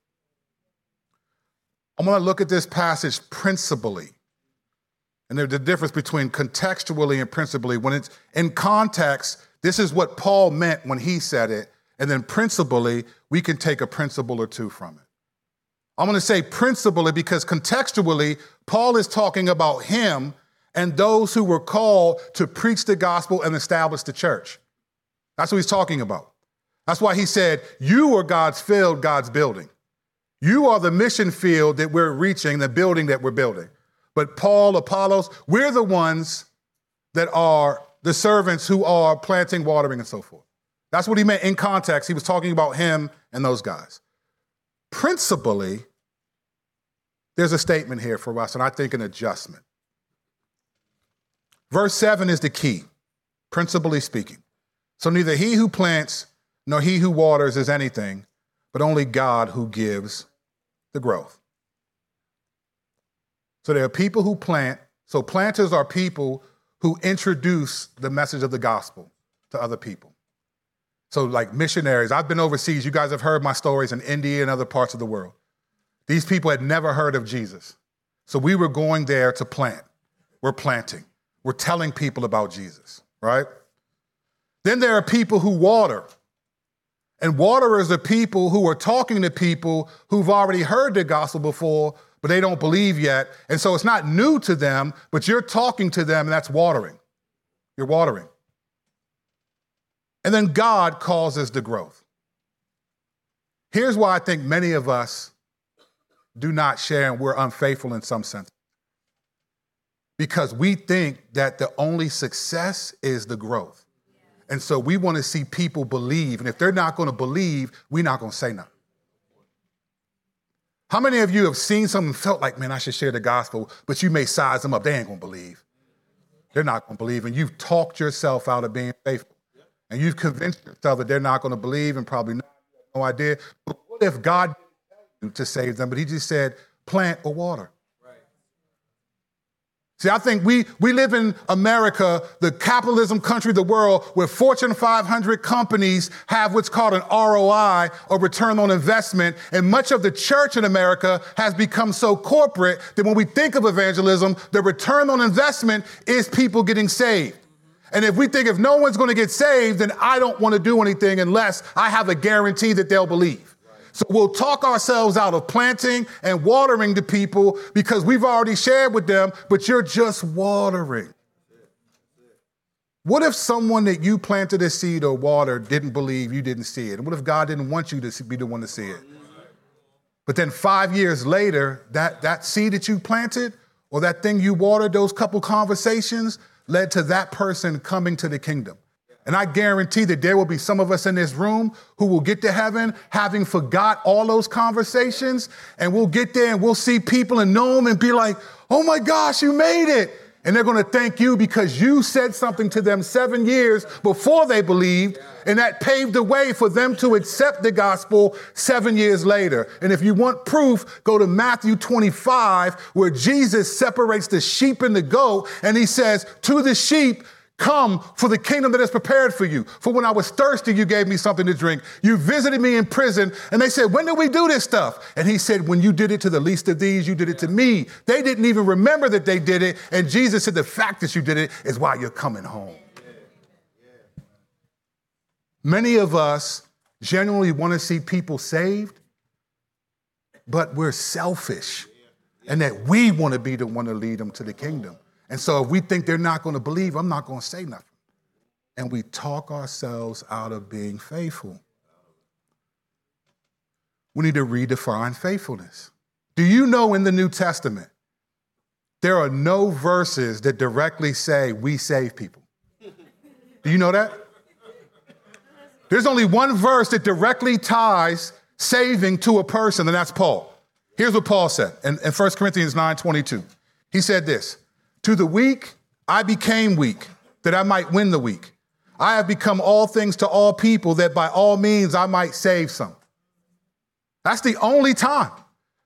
I'm going to look at this passage principally. And there's a difference between contextually and principally. When it's in context, this is what Paul meant when he said it. And then principally, we can take a principle or two from it. I'm going to say principally because contextually, Paul is talking about him and those who were called to preach the gospel and establish the church. That's what he's talking about. That's why he said, You are God's field, God's building. You are the mission field that we're reaching, the building that we're building. But Paul, Apollos, we're the ones that are the servants who are planting, watering, and so forth. That's what he meant in context. He was talking about him and those guys. Principally, there's a statement here for us, and I think an adjustment. Verse 7 is the key, principally speaking. So neither he who plants nor he who waters is anything, but only God who gives the growth. So there are people who plant. So planters are people who introduce the message of the gospel to other people. So, like missionaries, I've been overseas. You guys have heard my stories in India and other parts of the world. These people had never heard of Jesus. So, we were going there to plant. We're planting, we're telling people about Jesus, right? Then there are people who water. And waterers are people who are talking to people who've already heard the gospel before, but they don't believe yet. And so it's not new to them, but you're talking to them, and that's watering. You're watering. And then God causes the growth. Here's why I think many of us do not share and we're unfaithful in some sense. Because we think that the only success is the growth. And so we want to see people believe. And if they're not going to believe, we're not going to say nothing. How many of you have seen someone felt like, man, I should share the gospel, but you may size them up. They ain't gonna believe. They're not gonna believe. And you've talked yourself out of being faithful. And you've convinced yourself that they're not gonna believe and probably not, no idea. But what if God to save them, but he just said, plant or water? See, I think we, we live in America, the capitalism country of the world, where Fortune 500 companies have what's called an ROI or return on investment. And much of the church in America has become so corporate that when we think of evangelism, the return on investment is people getting saved. And if we think if no one's going to get saved, then I don't want to do anything unless I have a guarantee that they'll believe. So we'll talk ourselves out of planting and watering the people because we've already shared with them, but you're just watering. What if someone that you planted a seed or water didn't believe you didn't see it? And what if God didn't want you to be the one to see it? But then five years later, that, that seed that you planted or that thing you watered, those couple conversations led to that person coming to the kingdom. And I guarantee that there will be some of us in this room who will get to heaven having forgot all those conversations. And we'll get there and we'll see people and know them and be like, oh my gosh, you made it. And they're going to thank you because you said something to them seven years before they believed. And that paved the way for them to accept the gospel seven years later. And if you want proof, go to Matthew 25, where Jesus separates the sheep and the goat. And he says, to the sheep, Come for the kingdom that is prepared for you. For when I was thirsty, you gave me something to drink. You visited me in prison. And they said, When did we do this stuff? And he said, When you did it to the least of these, you did it to me. They didn't even remember that they did it. And Jesus said, The fact that you did it is why you're coming home. Many of us genuinely want to see people saved, but we're selfish and that we want to be the one to lead them to the kingdom. And so if we think they're not going to believe, I'm not going to say nothing. And we talk ourselves out of being faithful. We need to redefine faithfulness. Do you know in the New Testament, there are no verses that directly say we save people? Do you know that? There's only one verse that directly ties saving to a person, and that's Paul. Here's what Paul said in, in 1 Corinthians 9 22. He said this to the weak, I became weak, that I might win the weak. I have become all things to all people, that by all means I might save some. That's the only time.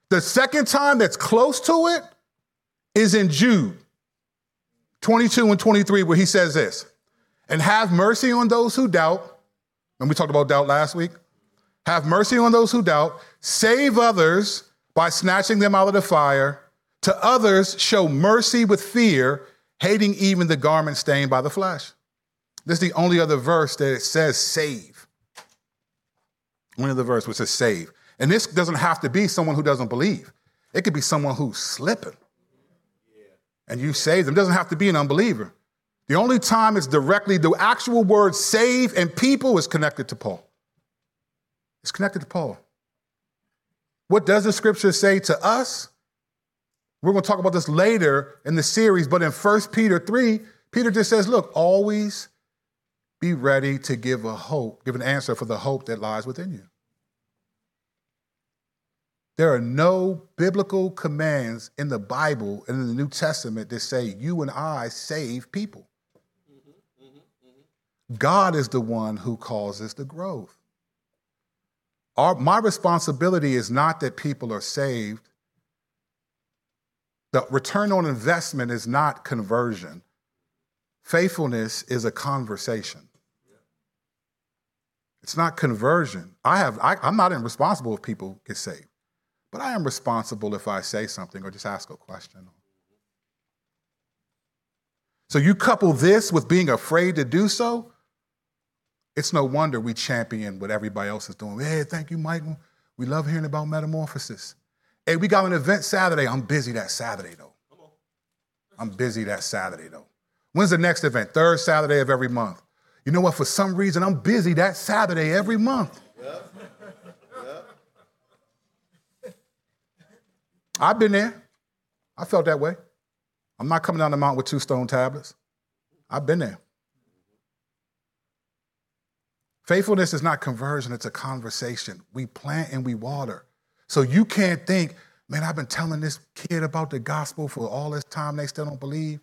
The second time that's close to it is in Jude 22 and 23, where he says this and have mercy on those who doubt. And we talked about doubt last week. Have mercy on those who doubt. Save others by snatching them out of the fire To others, show mercy with fear, hating even the garment stained by the flesh. This is the only other verse that it says save. Only other verse which says save. And this doesn't have to be someone who doesn't believe. It could be someone who's slipping. And you save them. It doesn't have to be an unbeliever. The only time it's directly, the actual word save and people is connected to Paul. It's connected to Paul. What does the scripture say to us? We're going to talk about this later in the series, but in 1 Peter 3, Peter just says, look, always be ready to give a hope, give an answer for the hope that lies within you. There are no biblical commands in the Bible and in the New Testament that say you and I save people. God is the one who causes the growth. Our, my responsibility is not that people are saved. The return on investment is not conversion. Faithfulness is a conversation. It's not conversion. I have, I, I'm not responsible if people get saved, but I am responsible if I say something or just ask a question. So you couple this with being afraid to do so, it's no wonder we champion what everybody else is doing. Hey, thank you, Michael. We love hearing about metamorphosis. Hey, we got an event Saturday. I'm busy that Saturday, though. I'm busy that Saturday, though. When's the next event? Third Saturday of every month. You know what? For some reason, I'm busy that Saturday every month. Yep. Yep. I've been there. I felt that way. I'm not coming down the mountain with two stone tablets. I've been there. Faithfulness is not conversion, it's a conversation. We plant and we water. So you can't think, man, I've been telling this kid about the gospel for all this time, they still don't believe.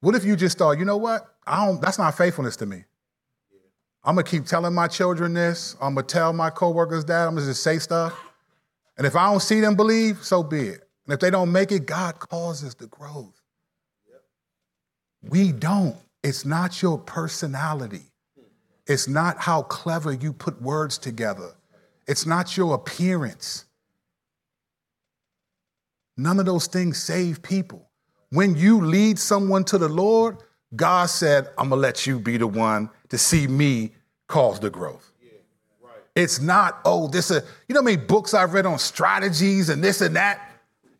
What if you just thought, you know what? I don't, that's not faithfulness to me. I'm gonna keep telling my children this. I'm gonna tell my coworkers that. I'm gonna just say stuff. And if I don't see them believe, so be it. And if they don't make it, God causes the growth. We don't. It's not your personality. It's not how clever you put words together. It's not your appearance. None of those things save people. When you lead someone to the Lord, God said, I'm gonna let you be the one to see me cause the growth. It's not, oh, this, a, you know how many books I've read on strategies and this and that?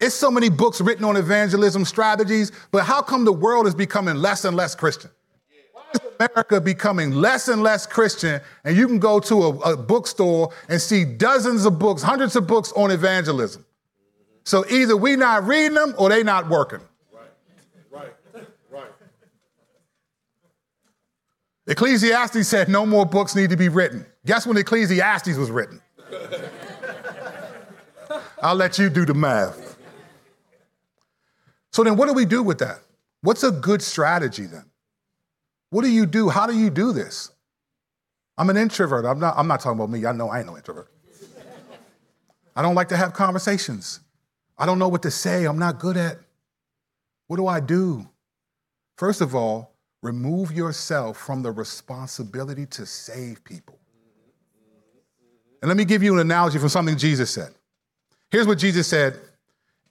It's so many books written on evangelism strategies, but how come the world is becoming less and less Christian? America becoming less and less Christian, and you can go to a, a, bookstore and see dozens of books, hundreds of books on evangelism. So either we not reading them or they not working. Right, right, right. Ecclesiastes said no more books need to be written. Guess when Ecclesiastes was written? I'll let you do the math. So then, what do we do with that? What's a good strategy then? What do you do? How do you do this? I'm an introvert. I'm not, I'm not talking about me. I know I ain't no introvert. I don't like to have conversations. I don't know what to say. I'm not good at. What do I do? First of all, remove yourself from the responsibility to save people. And let me give you an analogy from something Jesus said. Here's what Jesus said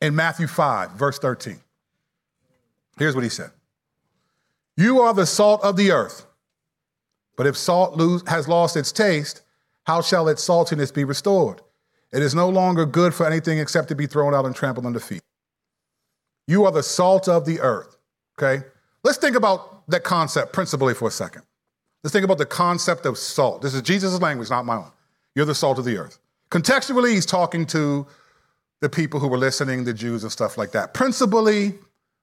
in Matthew 5, verse 13. Here's what he said you are the salt of the earth. But if salt lose, has lost its taste, how shall its saltiness be restored? It is no longer good for anything except to be thrown out and trampled under feet. You are the salt of the earth. Okay? Let's think about that concept principally for a second. Let's think about the concept of salt. This is Jesus' language, not my own. You're the salt of the earth. Contextually, he's talking to the people who were listening, the Jews and stuff like that. Principally,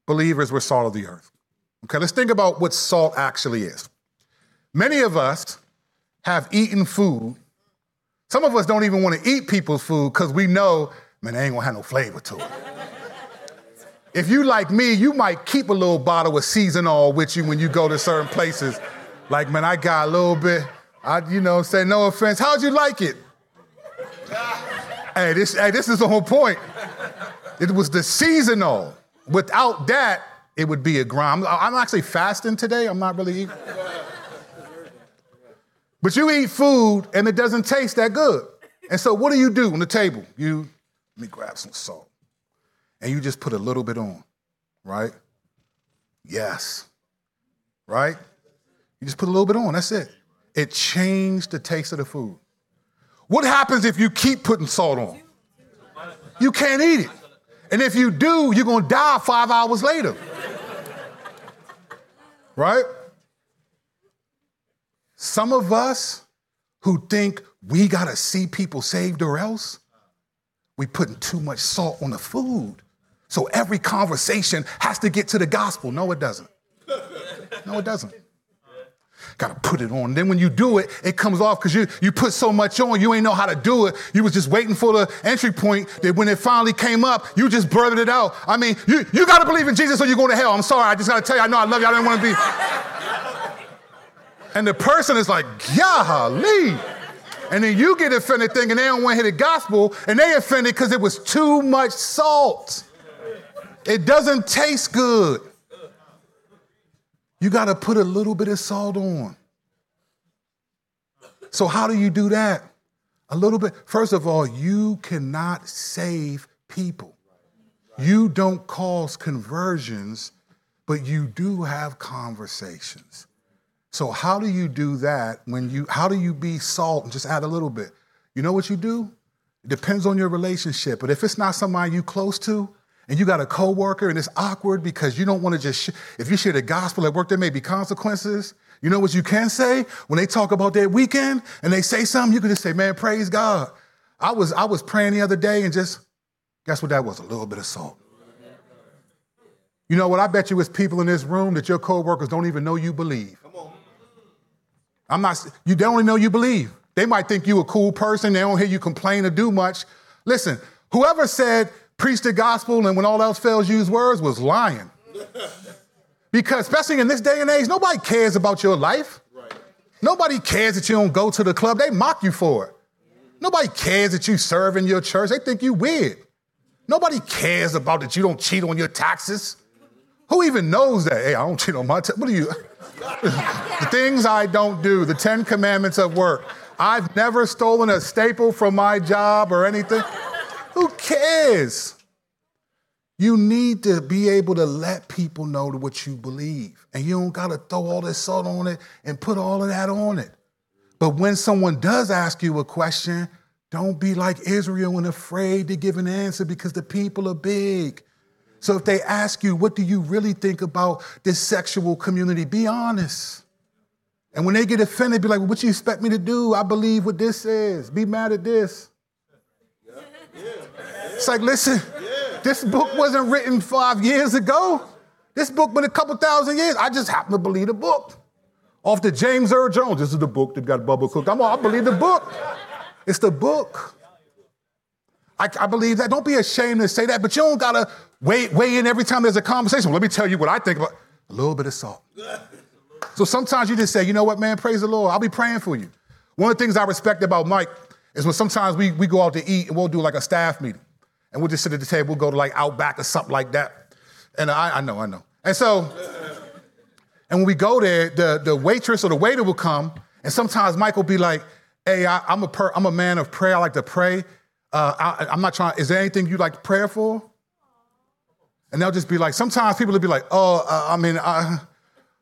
believers were salt of the earth. Okay, let's think about what salt actually is. Many of us have eaten food. Some of us don't even want to eat people's food because we know, man, they ain't gonna have no flavor to it. if you like me, you might keep a little bottle of season all with you when you go to certain places. Like, man, I got a little bit, I, you know, say no offense. How'd you like it? hey, this, hey, this is the whole point. It was the seasonal. Without that, it would be a grind. I'm actually fasting today. I'm not really eating. But you eat food and it doesn't taste that good. And so what do you do on the table? You, let me grab some salt. and you just put a little bit on, right? Yes. Right? You just put a little bit on, that's it. It changed the taste of the food. What happens if you keep putting salt on? You can't eat it. And if you do, you're gonna die five hours later. Right? Some of us who think we gotta see people saved or else, we putting too much salt on the food. So every conversation has to get to the gospel. No, it doesn't. No, it doesn't. Gotta put it on. Then when you do it, it comes off because you, you put so much on, you ain't know how to do it. You was just waiting for the entry point that when it finally came up, you just blurted it out. I mean, you, you gotta believe in Jesus or you're going to hell. I'm sorry, I just gotta tell you, I know I love you, I didn't want to be. and the person is like, golly. And then you get offended thinking they don't want to hear the gospel, and they offended because it was too much salt. It doesn't taste good. You got to put a little bit of salt on. So, how do you do that? A little bit. First of all, you cannot save people. You don't cause conversions, but you do have conversations. So, how do you do that when you, how do you be salt and just add a little bit? You know what you do? It depends on your relationship. But if it's not somebody you close to, and you got a coworker and it's awkward because you don't want to just, sh- if you share the gospel at work, there may be consequences. You know what you can say when they talk about their weekend and they say something, you can just say, man, praise God. I was, I was praying the other day and just, guess what that was? A little bit of salt. You know what? I bet you it's people in this room that your coworkers don't even know you believe. I'm not, you don't only know you believe. They might think you a cool person. They don't hear you complain or do much. Listen, whoever said preach the gospel and when all else fails, use words was lying. Because, especially in this day and age, nobody cares about your life. Right. Nobody cares that you don't go to the club. They mock you for it. Nobody cares that you serve in your church. They think you weird. Nobody cares about that you don't cheat on your taxes. Who even knows that? Hey, I don't cheat on my taxes. What are you? the things I don't do, the Ten Commandments of work. I've never stolen a staple from my job or anything. Who cares? You need to be able to let people know what you believe. And you don't got to throw all this salt on it and put all of that on it. But when someone does ask you a question, don't be like Israel and afraid to give an answer because the people are big. So if they ask you, what do you really think about this sexual community? Be honest. And when they get offended, be like, well, what you expect me to do? I believe what this is. Be mad at this. It's like, listen, this book wasn't written five years ago. This book been a couple thousand years. I just happen to believe the book. Off the James Earl Jones. This is the book that got Bubba Cook. I'm all, I believe the book. It's the book. I, I, believe that. Don't be ashamed to say that, but you don't gotta weigh, weigh in every time there's a conversation. Let me tell you what I think about a little bit of salt. So sometimes you just say, you know what, man, praise the Lord. I'll be praying for you. One of the things I respect about Mike is when sometimes we, we go out to eat and we'll do like a staff meeting and we'll just sit at the table, we'll go to like Outback or something like that. And I, I know, I know. And so, and when we go there, the, the waitress or the waiter will come, and sometimes Mike will be like, hey, I, am a per, I'm a man of prayer, I like to pray. Uh, I, I'm not trying, is there anything you like prayer for? And they'll just be like, sometimes people will be like, oh, uh, I mean,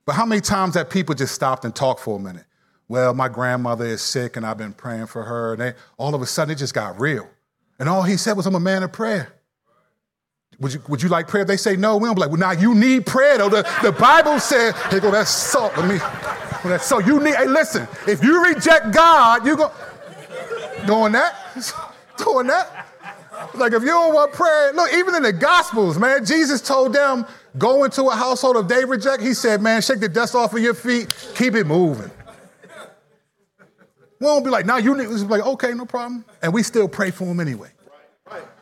but how many times have people just stopped and talked for a minute? Well, my grandmother is sick and I've been praying for her. And they, all of a sudden it just got real. And all he said was, I'm a man of prayer. Would you, would you like prayer? They say no. We don't be like, well, now you need prayer though. The, the Bible said, here go that salt. Let me, that salt. You need, hey, listen, if you reject God, you go, doing that, doing that. Like if you don't want prayer, look, even in the Gospels, man, Jesus told them, go into a household of they reject. He said, man, shake the dust off of your feet, keep it moving. We won't be like, now you need, we like, okay, no problem. And we still pray for him anyway.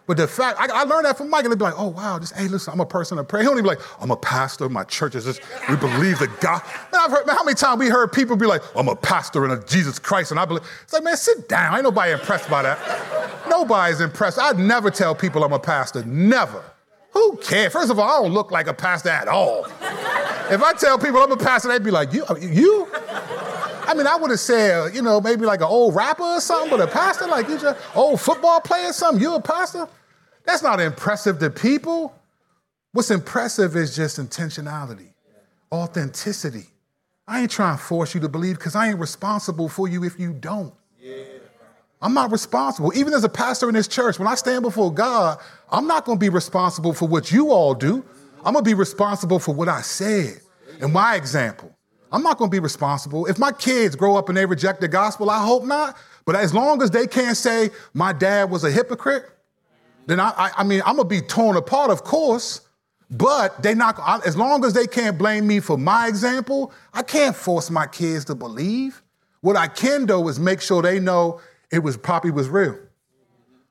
But the fact, I, I, learned that from and they'd be like, oh, wow, just, hey, listen, I'm a person of prayer. He don't even be like, I'm a pastor, my church is just, we believe the God. Man, I've heard, man, how many times we heard people be like, I'm a pastor in a Jesus Christ, and I believe, it's like, man, sit down. Ain't nobody impressed by that. Nobody's impressed. I'd never tell people I'm a pastor, never. Who cares? First of all, I don't look like a pastor at all. if I tell people I'm a pastor, they'd be like, you? You? I mean, I would have said, you know, maybe like an old rapper or something, but a pastor, like you just old football player or something, you a pastor? That's not impressive to people. What's impressive is just intentionality, authenticity. I ain't trying to force you to believe because I ain't responsible for you if you don't. I'm not responsible. Even as a pastor in this church, when I stand before God, I'm not going to be responsible for what you all do. I'm going to be responsible for what I said and my example. I'm not going to be responsible. If my kids grow up and they reject the gospel, I hope not. But as long as they can't say my dad was a hypocrite, then I, I, I mean, I'm going to be torn apart, of course. But they not as long as they can't blame me for my example, I can't force my kids to believe. What I can do is make sure they know it was Poppy was real.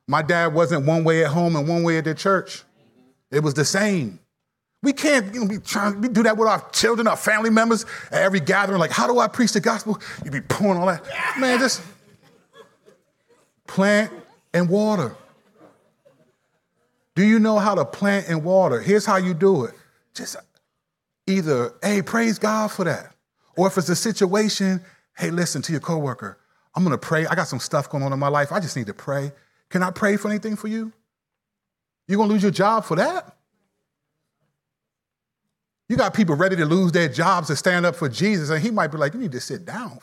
My dad wasn't one way at home and one way at the church. It was the same. We can't you know, be trying we do that with our children, our family members at every gathering. Like, how do I preach the gospel? You be pouring all that. Man, just plant and water. Do you know how to plant and water? Here's how you do it. Just either, hey, praise God for that. Or if it's a situation, hey, listen to your coworker. I'm gonna pray. I got some stuff going on in my life. I just need to pray. Can I pray for anything for you? You're gonna lose your job for that? You got people ready to lose their jobs to stand up for Jesus, and he might be like, You need to sit down.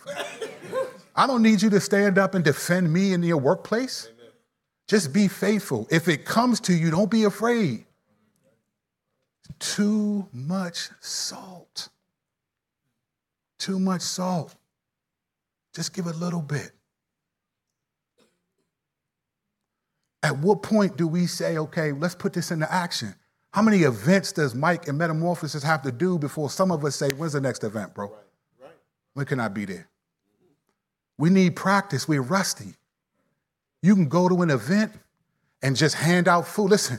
I don't need you to stand up and defend me in your workplace. Just be faithful. If it comes to you, don't be afraid. Too much salt. Too much salt. Just give a little bit. At what point do we say, okay, let's put this into action? How many events does Mike and Metamorphosis have to do before some of us say, when's the next event, bro? Right, right. When can I be there? We need practice. We're rusty. You can go to an event and just hand out food. Listen,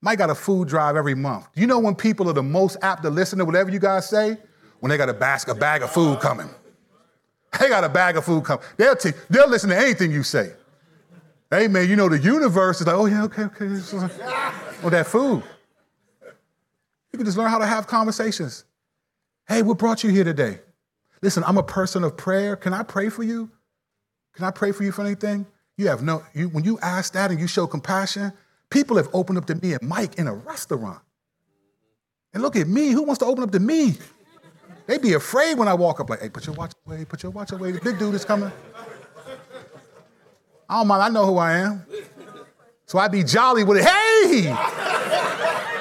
Mike got a food drive every month. You know when people are the most apt to listen to whatever you guys say? When they got a, basket, a bag of food coming. They got a bag of food coming. They'll, t- they'll listen to anything you say. Hey, man, you know, the universe is like, oh, yeah, okay, okay. Well, that food. You can just learn how to have conversations. Hey, what brought you here today? Listen, I'm a person of prayer. Can I pray for you? Can I pray for you for anything? You have no, you, when you ask that and you show compassion, people have opened up to me and Mike in a restaurant. And look at me, who wants to open up to me? They'd be afraid when I walk up, like, hey, put your watch away, put your watch away. The big dude is coming. I don't mind, I know who I am. So I be jolly with it. Hey!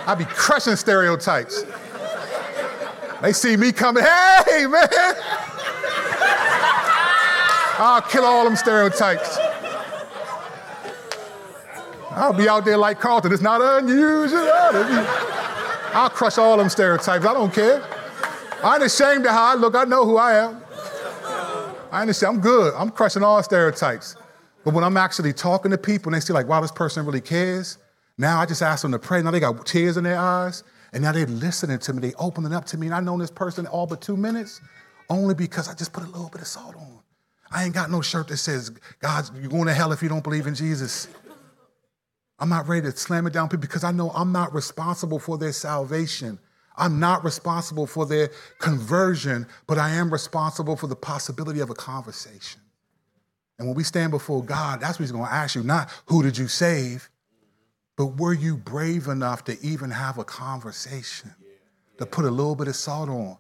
I be crushing stereotypes. They see me coming, hey, man! I'll kill all them stereotypes. I'll be out there like Carlton. It's not unusual. I'll crush all them stereotypes. I don't care. I ain't ashamed of how I look. I know who I am. I understand. I'm good. I'm crushing all stereotypes. But when I'm actually talking to people and they see like, wow, this person really cares, now I just ask them to pray. Now they got tears in their eyes. And now they're listening to me. They opening up to me. And I know this person all but two minutes only because I just put a little bit of salt on. I ain't got no shirt that says, God, you're going to hell if you don't believe in Jesus. I'm not ready to slam it down because I know I'm not responsible for their salvation. I'm not responsible for their conversion, but I am responsible for the possibility of a conversation. And when we stand before God, that's what He's going to ask you not who did you save, but were you brave enough to even have a conversation, to put a little bit of salt on?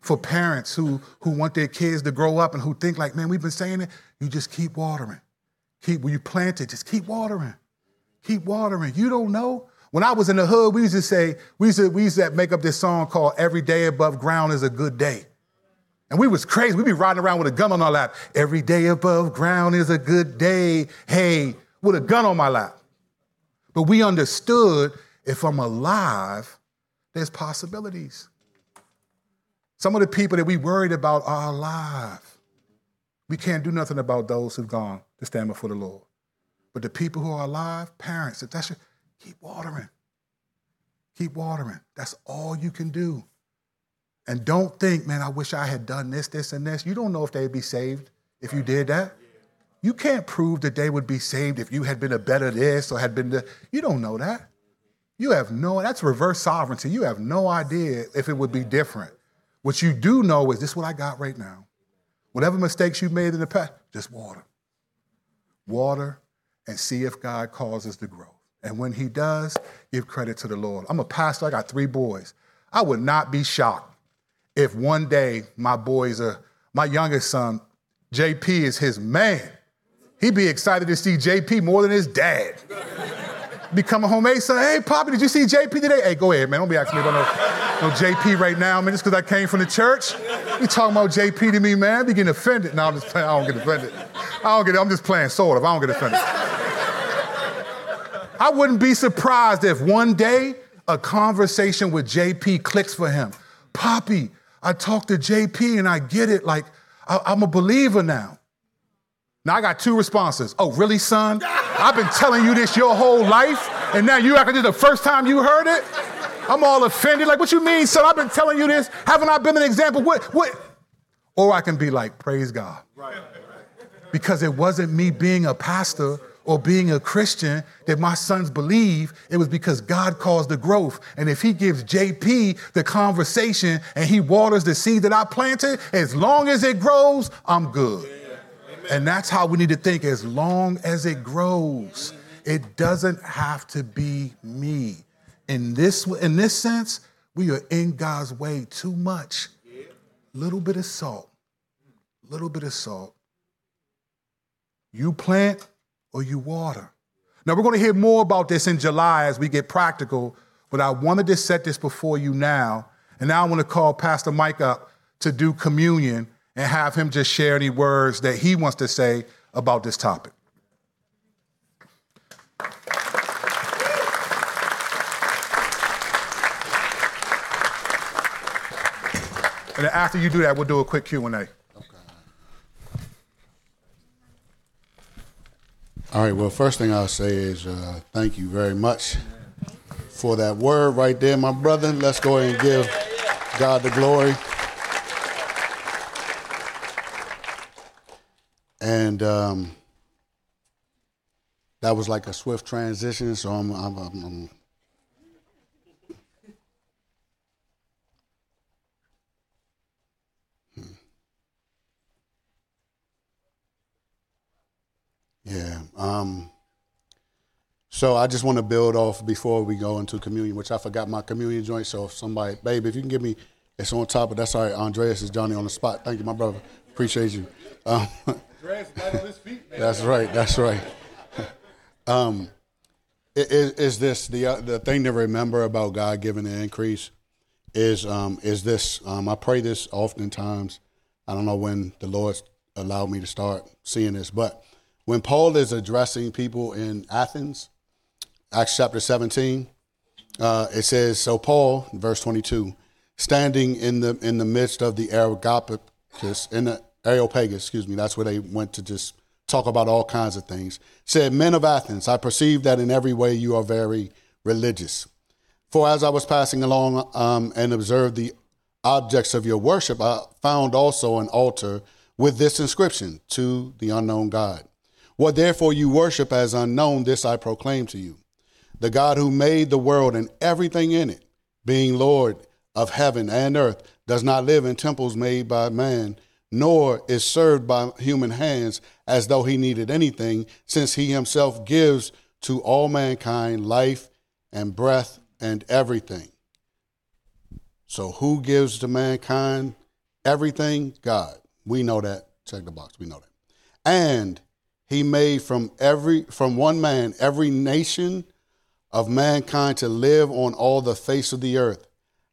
For parents who, who want their kids to grow up and who think like, man, we've been saying it, you just keep watering. Keep, when you plant it, just keep watering. Keep watering. You don't know. When I was in the hood, we used to say, we used to, we used to make up this song called Every Day Above Ground is a Good Day. And we was crazy. We'd be riding around with a gun on our lap. Every day above ground is a good day. Hey, with a gun on my lap. But we understood if I'm alive, there's possibilities. Some of the people that we worried about are alive. We can't do nothing about those who've gone to stand before the Lord. But the people who are alive, parents, if that's your, keep watering. Keep watering. That's all you can do. And don't think, man, I wish I had done this, this, and this. You don't know if they'd be saved if you did that. You can't prove that they would be saved if you had been a better this or had been the. You don't know that. You have no, that's reverse sovereignty. You have no idea if it would be different. What you do know is this is what I got right now. Whatever mistakes you made in the past, just water. Water and see if God causes the growth. And when he does, give credit to the Lord. I'm a pastor, I got three boys. I would not be shocked if one day my boys are, my youngest son, JP is his man. He'd be excited to see JP more than his dad. Become a home A son. Hey, Poppy, did you see JP today? Hey, go ahead, man. Don't be asking me about no, no JP right now, man. Just because I came from the church. You talking about JP to me, man? Be getting offended. No, I'm just playing. I don't get offended. I don't get. I'm just playing sort of. I don't get offended. I wouldn't be surprised if one day a conversation with JP clicks for him. Poppy, I talked to JP and I get it. Like, I, I'm a believer now. Now I got two responses. Oh, really, son? I've been telling you this your whole life, and now you acting the first time you heard it? I'm all offended. Like, what you mean, son? I've been telling you this. Haven't I been an example? What? What? Or I can be like, praise God. Because it wasn't me being a pastor or being a Christian that my sons believe, it was because God caused the growth. And if He gives JP the conversation and He waters the seed that I planted, as long as it grows, I'm good. And that's how we need to think as long as it grows. It doesn't have to be me. In this, in this sense, we are in God's way too much. A little bit of salt, A little bit of salt. You plant, or you water. Now, we're going to hear more about this in July as we get practical, but I wanted to set this before you now. And now I want to call Pastor Mike up to do communion and have him just share any words that he wants to say about this topic. And after you do that, we'll do a quick Q&A. Okay. All right, well, first thing I'll say is uh, thank you very much for that word right there, my brother. Let's go ahead and give God the glory. And um, that was like a swift transition, so I'm, I'm, I'm Yeah. Um, so I just want to build off before we go into communion, which I forgot my communion joint. So if somebody, babe, if you can give me, it's on top, but that's all right. Andreas is Johnny on the spot. Thank you, my brother. Appreciate you. Um, that's right. That's right. um, is, is, this the uh, the thing to remember about God giving the increase? Is um, is this? Um, I pray this oftentimes. I don't know when the Lord allowed me to start seeing this, but when Paul is addressing people in Athens, Acts chapter 17, uh, it says, So Paul, verse 22, standing in the in the midst of the Areopagus, in the Areopagus, excuse me, that's where they went to just talk about all kinds of things, said, Men of Athens, I perceive that in every way you are very religious. For as I was passing along um, and observed the objects of your worship, I found also an altar with this inscription to the unknown God. What therefore you worship as unknown, this I proclaim to you. The God who made the world and everything in it, being Lord of heaven and earth, does not live in temples made by man, nor is served by human hands as though he needed anything, since he himself gives to all mankind life and breath and everything. So, who gives to mankind everything? God. We know that. Check the box. We know that. And he made from every from one man every nation of mankind to live on all the face of the earth,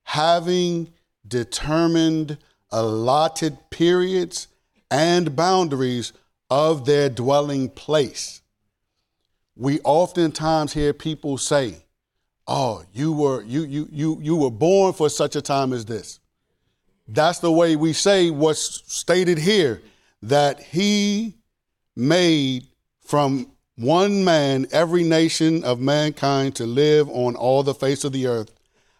having determined allotted periods and boundaries of their dwelling place. We oftentimes hear people say, "Oh, you were you you you you were born for such a time as this." That's the way we say what's stated here that he made from one man every nation of mankind to live on all the face of the earth,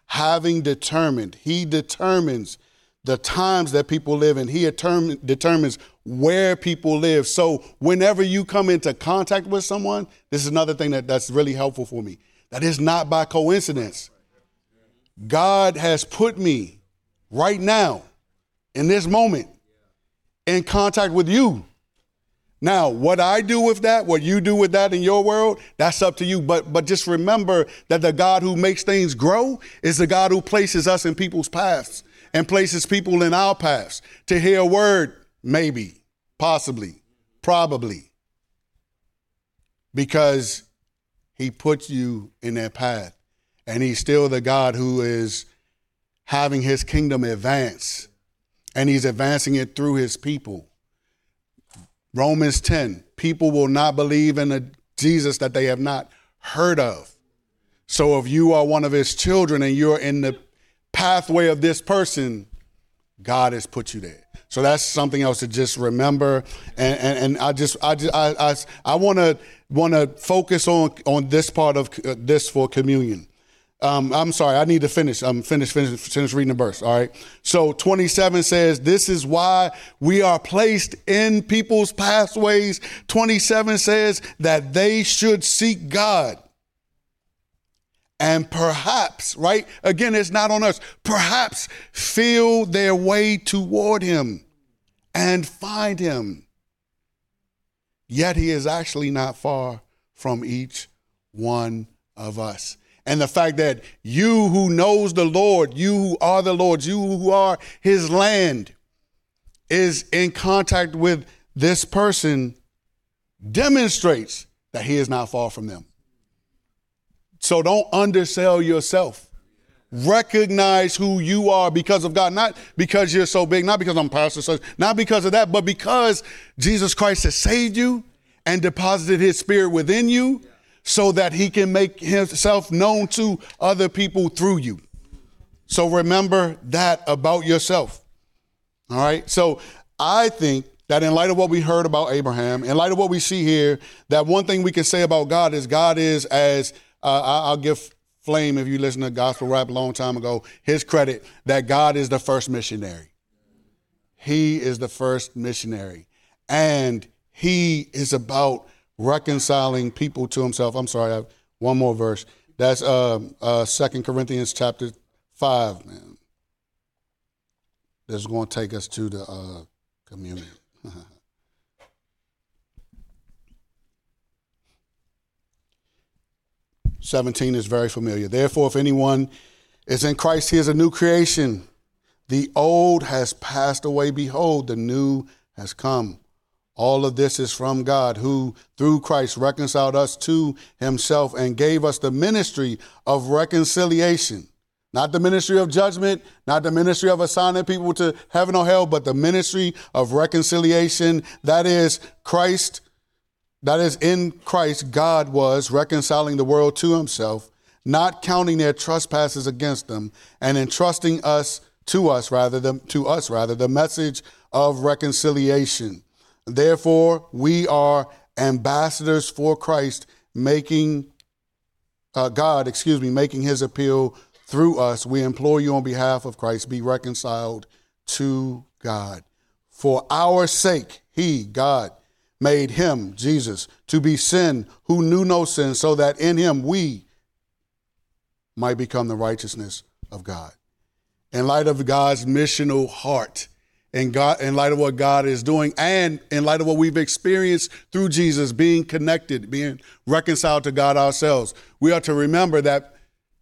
having determined, he determines the times that people live in, he determines where people live. So whenever you come into contact with someone, this is another thing that, that's really helpful for me. That is not by coincidence. God has put me right now, in this moment, in contact with you Now, what I do with that, what you do with that in your world, that's up to you. But but just remember that the God who makes things grow is the God who places us in people's paths and places people in our paths to hear a word, maybe, possibly, probably. Because he puts you in that path. And he's still the God who is having his kingdom advance. And he's advancing it through his people. Romans 10 people will not believe in a Jesus that they have not heard of. So if you are one of his children and you're in the pathway of this person, God has put you there. So that's something else to just remember. And, and, and I just I just I I, I want to want to focus on on this part of uh, this for communion. Um, I'm sorry, I need to finish. I'm um, finish, finish, finish reading the verse. All right. So 27 says, This is why we are placed in people's pathways. 27 says that they should seek God. And perhaps, right? Again, it's not on us. Perhaps feel their way toward Him and find Him. Yet He is actually not far from each one of us and the fact that you who knows the Lord, you who are the Lord's, you who are his land, is in contact with this person demonstrates that he is not far from them. So don't undersell yourself. Recognize who you are because of God, not because you're so big, not because I'm pastor, not because of that, but because Jesus Christ has saved you and deposited his spirit within you so that he can make himself known to other people through you. So remember that about yourself. All right. So I think that in light of what we heard about Abraham, in light of what we see here, that one thing we can say about God is God is as uh, I'll give Flame, if you listen to gospel rap a long time ago, his credit that God is the first missionary. He is the first missionary. And he is about reconciling people to himself. I'm sorry, I have one more verse. That's uh, uh, 2 Corinthians chapter 5, man. This is going to take us to the uh, communion. 17 is very familiar. Therefore, if anyone is in Christ, he is a new creation. The old has passed away. Behold, the new has come. All of this is from God, who through Christ reconciled us to himself and gave us the ministry of reconciliation. Not the ministry of judgment, not the ministry of assigning people to heaven or hell, but the ministry of reconciliation. That is Christ, that is in Christ, God was reconciling the world to himself, not counting their trespasses against them, and entrusting us to us rather than to us rather the message of reconciliation. Therefore, we are ambassadors for Christ, making uh, God, excuse me, making his appeal through us. We implore you on behalf of Christ, be reconciled to God. For our sake, he, God, made him, Jesus, to be sin who knew no sin, so that in him we might become the righteousness of God. In light of God's missional heart, in God, in light of what God is doing, and in light of what we've experienced through Jesus, being connected, being reconciled to God ourselves, we are to remember that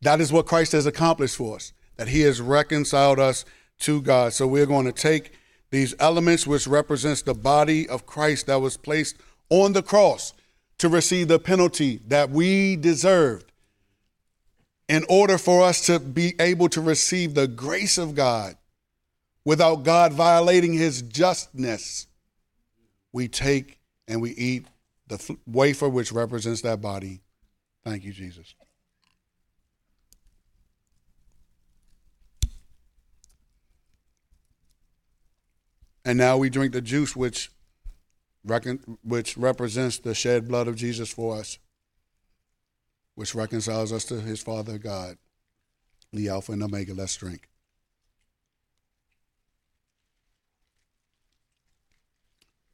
that is what Christ has accomplished for us, that He has reconciled us to God. So we're going to take these elements, which represents the body of Christ that was placed on the cross to receive the penalty that we deserved, in order for us to be able to receive the grace of God without God violating his justness, we take and we eat the wafer which represents that body. Thank you, Jesus. And now we drink the juice which, which represents the shed blood of Jesus for us, which reconciles us to his Father God, the Alpha and Omega. Let's drink.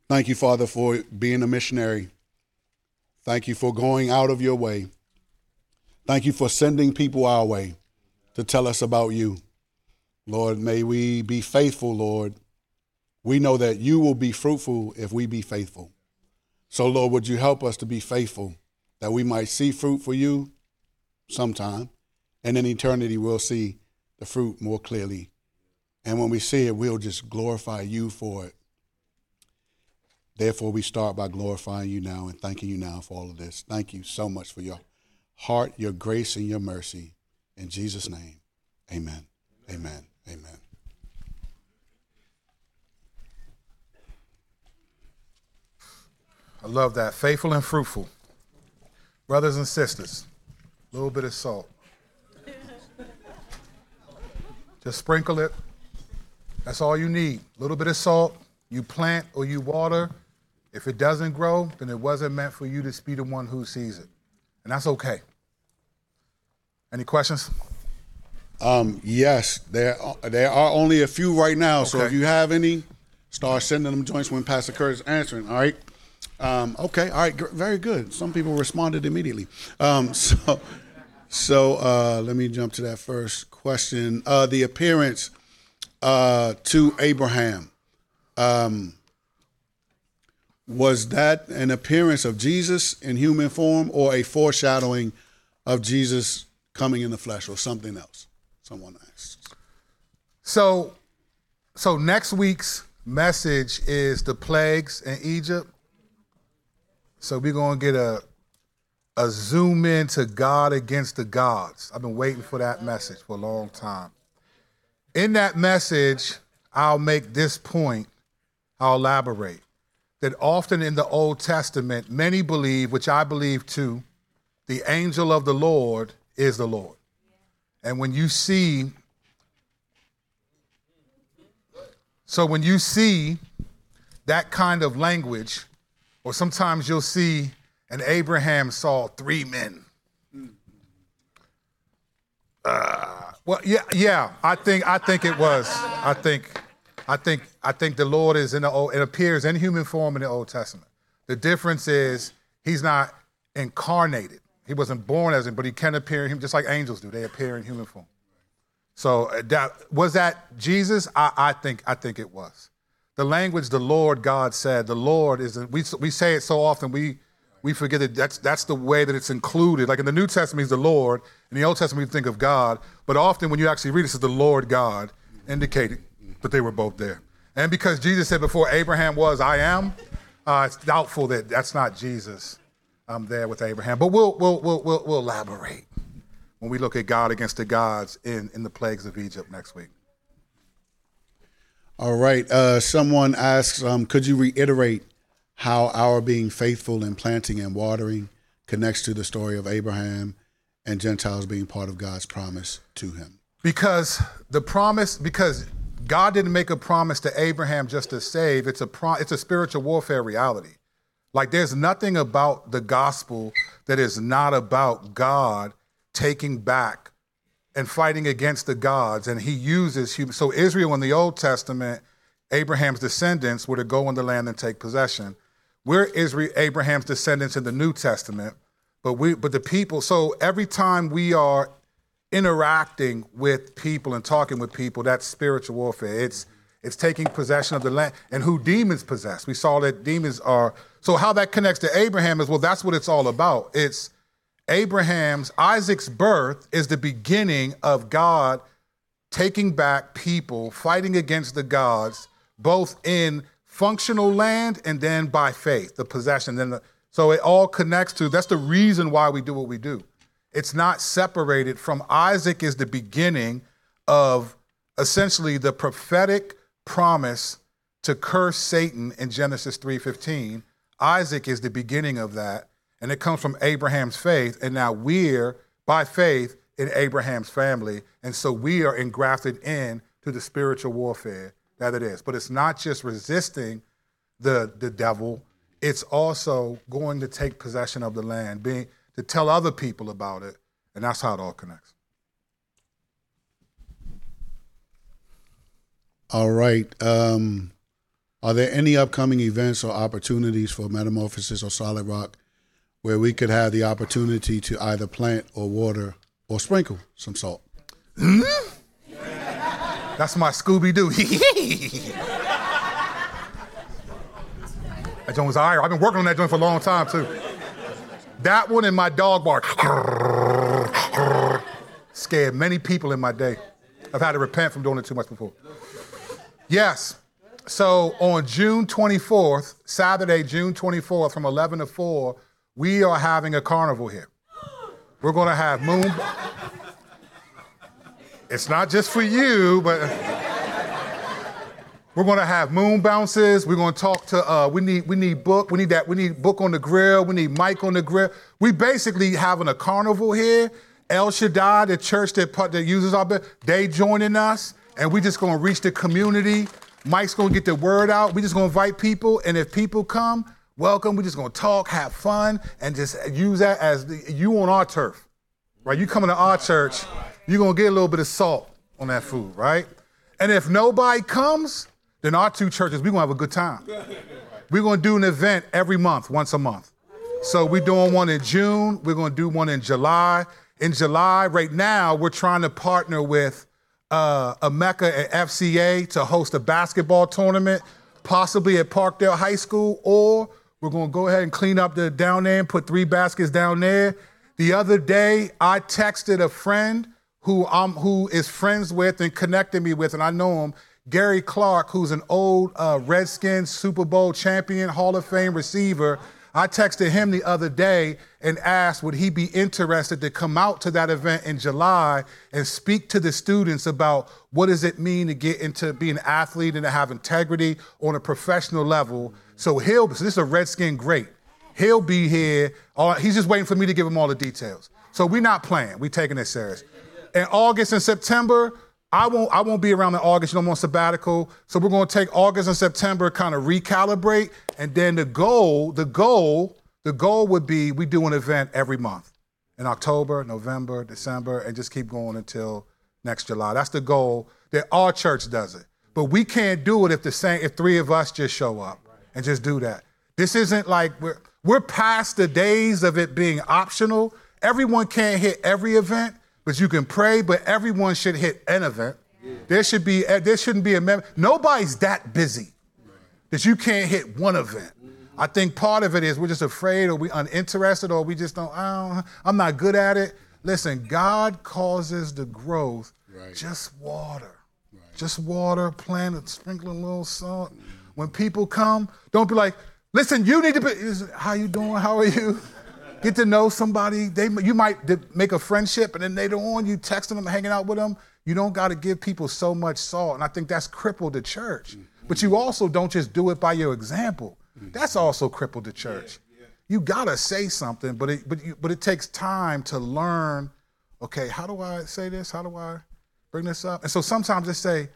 Thank you, Father, for being a missionary. Thank you for going out of your way. Thank you for sending people our way to tell us about you. Lord, may we be faithful, Lord. We know that you will be fruitful if we be faithful. So, Lord, would you help us to be faithful that we might see fruit for you sometime, and in eternity we'll see the fruit more clearly. And when we see it, we'll just glorify you for it. Therefore, we start by glorifying you now and thanking you now for all of this. Thank you so much for your heart, your grace, and your mercy. In Jesus' name, amen. Amen. Amen. I love that. Faithful and fruitful. Brothers and sisters, a little bit of salt. Just sprinkle it. That's all you need. A little bit of salt. You plant or you water. If it doesn't grow, then it wasn't meant for you to be the one who sees it. And that's okay. Any questions? Um, yes, there are, there are only a few right now. So if you have any, start sending them joints when Pastor Curt is answering. All right. Um, okay. All right. Very good. Some people responded immediately. Um, so, so uh, let me jump to that first question. Uh, the appearance uh, to Abraham. Um, was that an appearance of Jesus in human form or a foreshadowing of Jesus coming in the flesh or something else? Someone asks. So, so next week's message is the plagues in Egypt. So we're gonna get a a zoom in to God against the gods. I've been waiting for that message for a long time. In that message, I'll make this point. I'll elaborate that often in the Old Testament, many believe, which I believe too, the angel of the Lord is the Lord. And when you see So when you see that kind of language, or sometimes you'll see and Abraham saw three men. Uh, well, yeah, yeah. I think I think it was. I think, I think, I think the Lord is in the old. It appears in human form in the Old Testament. The difference is he's not incarnated. He wasn't born as him, but he can appear in him just like angels do. They appear in human form. So uh, that was that Jesus. I, I think I think it was the language the Lord God said. The Lord is we we say it so often we we forget that that's that's the way that it's included. Like in the New Testament, he's the Lord. In the Old Testament, we think of God. But often when you actually read it, it says the Lord God, indicating that they were both there. And because Jesus said before Abraham was, I am. Uh, it's doubtful that that's not Jesus um, there with Abraham. But we'll we'll we'll we'll, we'll elaborate when we look at God against the gods in, in the plagues of Egypt next week. All right. Uh, someone asks, um, could you reiterate how our being faithful in planting and watering connects to the story of Abraham and Gentiles being part of God's promise to him? Because the promise, because God didn't make a promise to Abraham just to save. It's a pro, it's a spiritual warfare reality. Like there's nothing about the gospel that is not about God taking back and fighting against the gods. And he uses human. So Israel in the Old Testament, Abraham's descendants were to go in the land and take possession. We're Israel, Abraham's descendants in the New Testament, but we, but the people. So every time we are interacting with people and talking with people, that's spiritual warfare. It's it's taking possession of the land and who demons possess. We saw that demons are. So how that connects to Abraham is well, that's what it's all about. It's Abraham's Isaac's birth is the beginning of God taking back people, fighting against the gods, both in functional land and then by faith, the possession. Then the, so it all connects to. That's the reason why we do what we do. It's not separated from Isaac is the beginning of essentially the prophetic promise to curse Satan in Genesis 3:15. Isaac is the beginning of that, and it comes from Abraham's faith, and now we're by faith in Abraham's family, and so we are engrafted in to the spiritual warfare that it is. But it's not just resisting the the devil; it's also going to take possession of the land, being to tell other people about it, and that's how it all connects. All right. Um, are there any upcoming events or opportunities for Metamorphosis or Solid Rock where we could have the opportunity to either plant or water or sprinkle some salt? Mm-hmm. That's my Scooby Doo. That joint was iron. I've been working on that joint for a long time too. That one and my dog bark scared many people in my day. I've had to repent from doing it too much before. Yes. So on June 24th, Saturday, June 24th, from 11 to 4, we are having a carnival here. We're going to have moon. It's not just for you, but we're going to have moon bounces. We're going to talk to. Uh, we need we need book. We need that. We need book on the grill. We need Mike on the grill. We basically having a carnival here. El Shaddai, the church that that uses our bed, they joining us, and we just going to reach the community. Mike's going to get the word out. We just going to invite people, and if people come, welcome. We're just to talk, have fun, and just use that as the, you on our turf, right? You coming to our church you're gonna get a little bit of salt on that food, right? And if nobody comes, then our two churches, we're gonna have a good time. We're gonna do an event every month, once a month. So we're doing one in June, we're gonna do one in July. In July, right now, we're trying to partner with uh, and FCA to host a basketball tournament, possibly at Parkdale High School, or we're gonna go ahead and clean up the down there and put three baskets down there. The other day, I texted a friend who I'm who is friends with and connected me with, and I know him. Gary Clark, who's an old uh, Redskins Super Bowl champion, Hall of Fame receiver. I texted him the other day and asked would he be interested to come out to that event in July and speak to the students about what does it mean to get into being an athlete and to have integrity on a professional level. So he'll so this is a Redskin great. He'll be here. he's just waiting for me to give him all the details. So we're not playing. We're taking it serious in August and September, I won't I won't be around in August. You know, I'm on sabbatical. So we're gonna take August and September, kind of recalibrate. And then the goal, the goal, the goal would be we do an event every month in October, November, December, and just keep going until next July. That's the goal that our church does it. But we can't do it if the same if three of us just show up and just do that. This isn't like we're we're past the days of it being optional. Everyone can't hit every event but you can pray, but everyone should hit an event. There should be there shouldn't be a mem- nobody's that busy that you can't hit one event. I think part of it is we're just afraid or we uninterested or we just don't, don't I'm not good at it. Listen, God causes the growth. Right. Just water. Right. Just water, plant it, sprinkle a little salt. Mm-hmm. When people come, don't be like, listen, you need to be, how you doing? How are you? Get to know somebody. They, you might make a friendship, and then later on, you texting them, hanging out with them. You don't got to give people so much salt, and I think that's crippled the church. Mm-hmm. But you also don't just do it by your example. Mm-hmm. That's also crippled the church. Yeah, yeah. You gotta say something, but it, but you, but it takes time to learn. Okay, how do I say this? How do I bring this up? And so sometimes they say,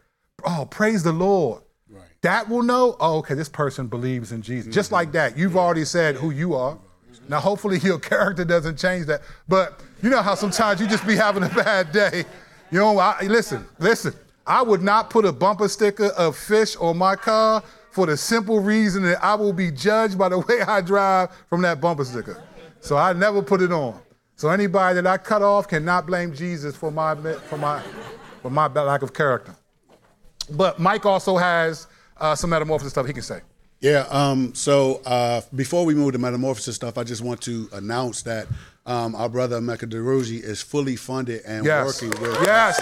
"Oh, praise the Lord." Right. That will know. Oh, okay, this person believes in Jesus. Mm-hmm. Just like that, you've yeah. already said who you are. Now, hopefully, your character doesn't change that. But you know how sometimes you just be having a bad day. You know, I, listen, listen. I would not put a bumper sticker of fish on my car for the simple reason that I will be judged by the way I drive from that bumper sticker. So I never put it on. So anybody that I cut off cannot blame Jesus for my for my for my lack of character. But Mike also has uh, some metamorphosis stuff he can say. Yeah. Um, so uh, before we move to metamorphosis stuff, I just want to announce that um, our brother Mecca DeRugi is fully funded and yes. working with yes.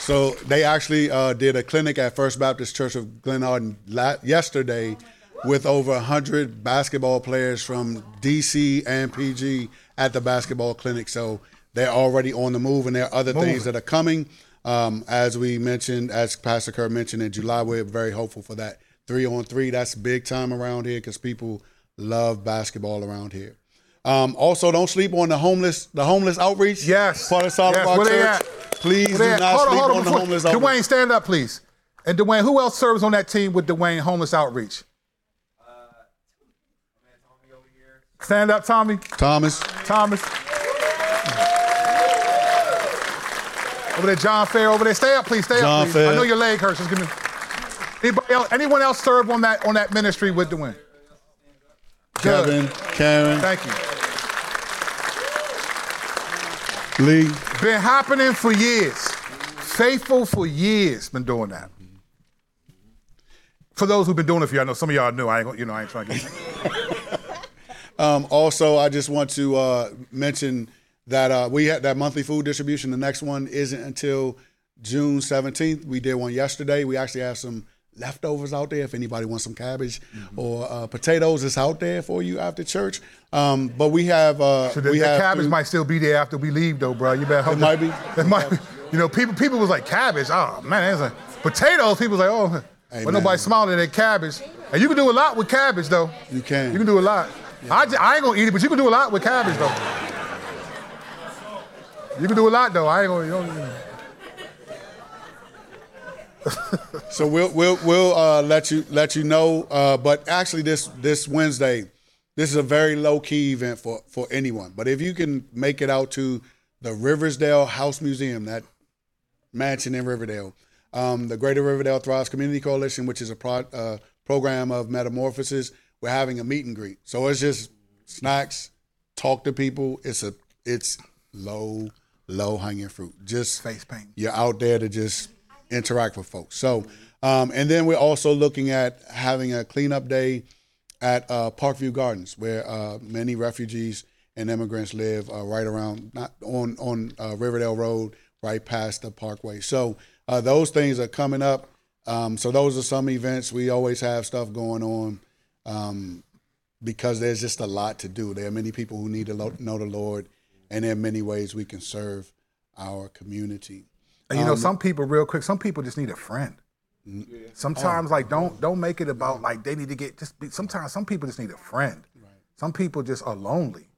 So they actually uh, did a clinic at First Baptist Church of Glenarden yesterday with over 100 basketball players from DC and PG at the basketball clinic. So they're already on the move, and there are other Moving. things that are coming. Um, as we mentioned, as Pastor Kerr mentioned in July, we're very hopeful for that three on three. That's big time around here because people love basketball around here. Um, also, don't sleep on the homeless, the homeless outreach. Yes, part of Solid yes. Rock Church. Please do not hold sleep on, on the homeless outreach. Dwayne, stand up, please. And Dwayne, who else serves on that team with Dwayne Homeless Outreach? Uh, stand up, Tommy. Thomas. Thomas. Over there, John Fair. Over there, stay up, please. Stay John up, please. Fair. I know your leg hurts. Just give me. Anybody else, anyone else serve on that on that ministry with Dwayne? Kevin, Karen. Thank you. Lee. Been happening for years. faithful for years, been doing that. For those who've been doing it for you, I know some of y'all knew. I ain't, you know, I ain't trying to get. Um, also, I just want to uh, mention that uh, we had that monthly food distribution. The next one isn't until June 17th. We did one yesterday. We actually have some leftovers out there if anybody wants some cabbage or uh, potatoes. It's out there for you after church. Um, but we have uh, So the, we the have cabbage food- might still be there after we leave, though, bro. You better hope It might be. It might be. You know, people people was like cabbage. Oh man, that's a potatoes. People was like, oh, Hey, but nobody smiling at that cabbage. And you can do a lot with cabbage, though. You can. You can do a lot. I, j- I ain't gonna eat it, but you can do a lot with cabbage, though. You can do a lot, though. I ain't gonna. You don't, So we'll we'll we'll uh, let you let you know. Uh, but actually, this this Wednesday, this is a very low key event for for anyone. But if you can make it out to the Riversdale House Museum, that mansion in Riverdale, um, the Greater Riverdale Thrives Community Coalition, which is a pro, uh, program of metamorphosis, we're having a meet and greet. So it's just snacks, talk to people. It's a it's low low hanging fruit. Just Face paint. you're out there to just interact with folks. So, um, and then we're also looking at having a cleanup day at uh, Parkview Gardens, where uh, many refugees and immigrants live, uh, right around not on on uh, Riverdale Road, right past the Parkway. So uh, those things are coming up. Um, so those are some events. We always have stuff going on. Um, because there's just a lot to do. There are many people who need to lo- know the Lord, and there are many ways we can serve our community. And you know, um, some people, real quick, some people just need a friend. Mm. Sometimes, oh. like, don't don't make it about like they need to get. Just be, sometimes, some people just need a friend. Some people just are lonely.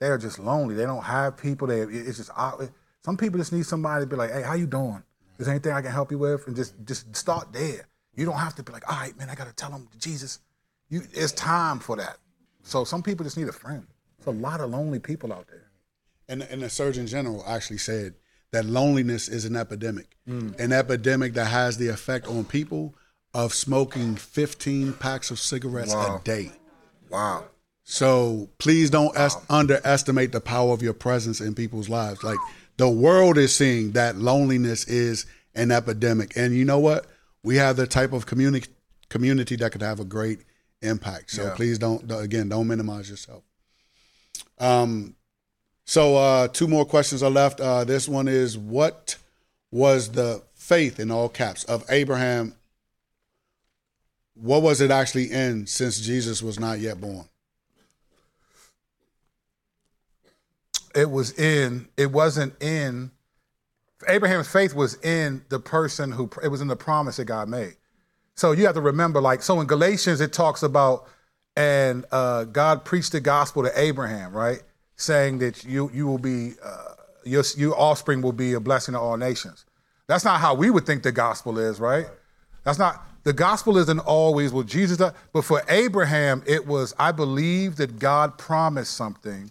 They're just lonely. They don't have people. They it's just out. Some people just need somebody to be like, "Hey, how you doing? Is there anything I can help you with?" And just just start there. You don't have to be like, "All right, man, I got to tell them Jesus." You, it's time for that. So some people just need a friend. There's a lot of lonely people out there. And, and the Surgeon General actually said that loneliness is an epidemic, an epidemic that has the effect on people of smoking 15 packs of cigarettes Wow. a day. Wow. So please don't es- underestimate the power of your presence in people's lives. Like the world is seeing that loneliness is an epidemic, and you know what? We have the type of community community that could have a great impact. So Yeah. please don't again don't minimize yourself. Um, so uh, two more questions are left. Uh, this one is what was the faith in all caps of Abraham? What was it actually in since Jesus was not yet born? it was in it wasn't in abraham's faith was in the person who it was in the promise that god made so you have to remember like so in galatians it talks about and uh, god preached the gospel to abraham right saying that you you will be uh, your, your offspring will be a blessing to all nations that's not how we would think the gospel is right that's not the gospel isn't always what jesus does but for abraham it was i believe that god promised something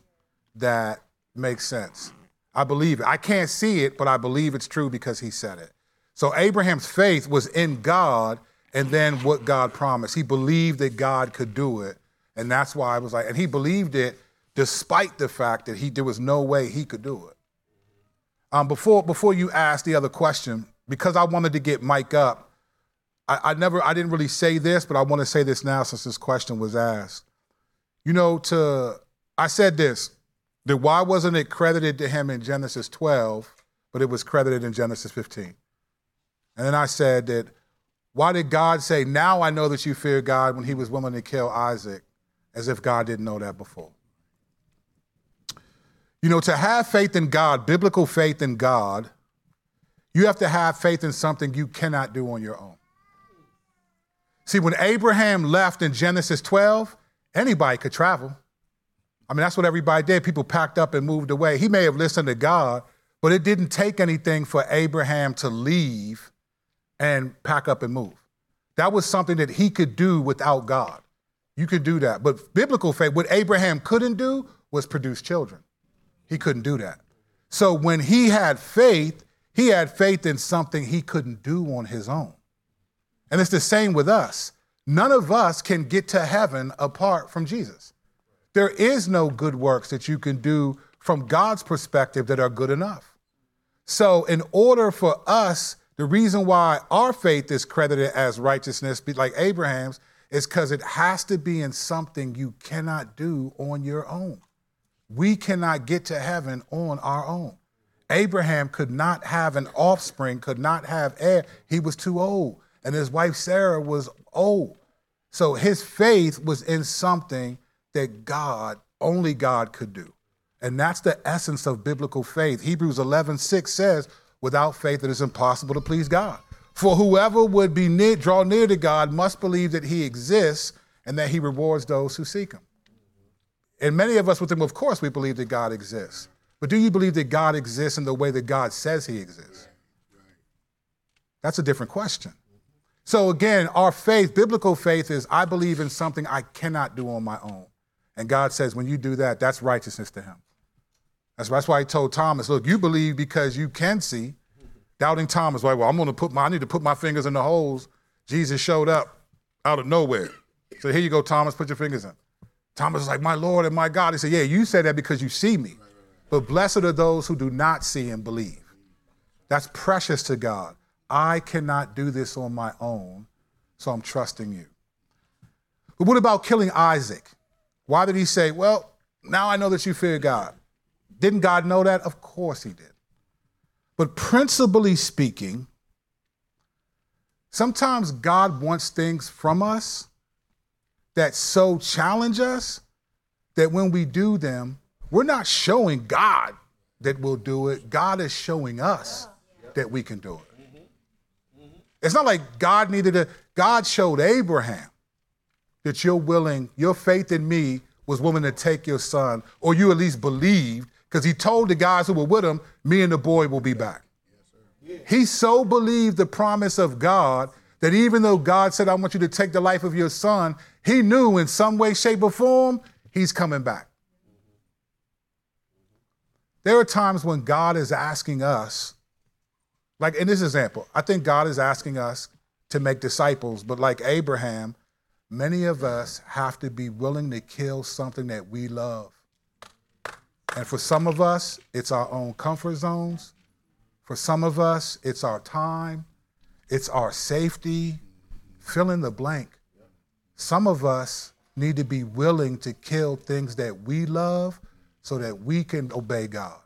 that makes sense. I believe it. I can't see it, but I believe it's true because he said it. So Abraham's faith was in God and then what God promised. He believed that God could do it. And that's why I was like, and he believed it despite the fact that he there was no way he could do it. Um, before before you ask the other question, because I wanted to get Mike up, I, I never I didn't really say this, but I want to say this now since this question was asked. You know, to I said this that why wasn't it credited to him in Genesis 12, but it was credited in Genesis 15? And then I said that why did God say, Now I know that you fear God when he was willing to kill Isaac, as if God didn't know that before? You know, to have faith in God, biblical faith in God, you have to have faith in something you cannot do on your own. See, when Abraham left in Genesis 12, anybody could travel. I mean, that's what everybody did. People packed up and moved away. He may have listened to God, but it didn't take anything for Abraham to leave and pack up and move. That was something that he could do without God. You could do that. But biblical faith, what Abraham couldn't do was produce children. He couldn't do that. So when he had faith, he had faith in something he couldn't do on his own. And it's the same with us. None of us can get to heaven apart from Jesus. There is no good works that you can do from God's perspective that are good enough. So, in order for us, the reason why our faith is credited as righteousness, like Abraham's, is because it has to be in something you cannot do on your own. We cannot get to heaven on our own. Abraham could not have an offspring, could not have heir. He was too old. And his wife Sarah was old. So his faith was in something that God, only God could do. And that's the essence of biblical faith. Hebrews 11, 6 says, without faith it is impossible to please God. For whoever would be near, draw near to God must believe that he exists and that he rewards those who seek him. And many of us would think, of course, we believe that God exists. But do you believe that God exists in the way that God says he exists? That's a different question. So again, our faith, biblical faith, is I believe in something I cannot do on my own. And God says, when you do that, that's righteousness to him. That's, why he told Thomas, look, you believe because you can see. Doubting Thomas, like, well, I'm going to put my, I need to put my fingers in the holes. Jesus showed up out of nowhere. So here you go, Thomas, put your fingers in. Thomas is like, my Lord and my God. He said, yeah, you said that because you see me. But blessed are those who do not see and believe. That's precious to God. I cannot do this on my own, so I'm trusting you. But what about killing Isaac? Why did he say, well, now I know that you fear God? Didn't God know that? Of course he did. But principally speaking, sometimes God wants things from us that so challenge us that when we do them, we're not showing God that we'll do it. God is showing us that we can do it. It's not like God needed to, God showed Abraham that you're willing, your faith in me was willing to take your son, or you at least believed because he told the guys who were with him, me and the boy will be back. He so believed the promise of God that even though God said, I want you to take the life of your son, he knew in some way, shape, or form, he's coming back. There are times when God is asking us, like in this example, I think God is asking us to make disciples, but like Abraham, many of us have to be willing to kill something that we love. And for some of us, it's our own comfort zones. For some of us, it's our time, it's our safety. Fill in the blank. Some of us need to be willing to kill things that we love so that we can obey God.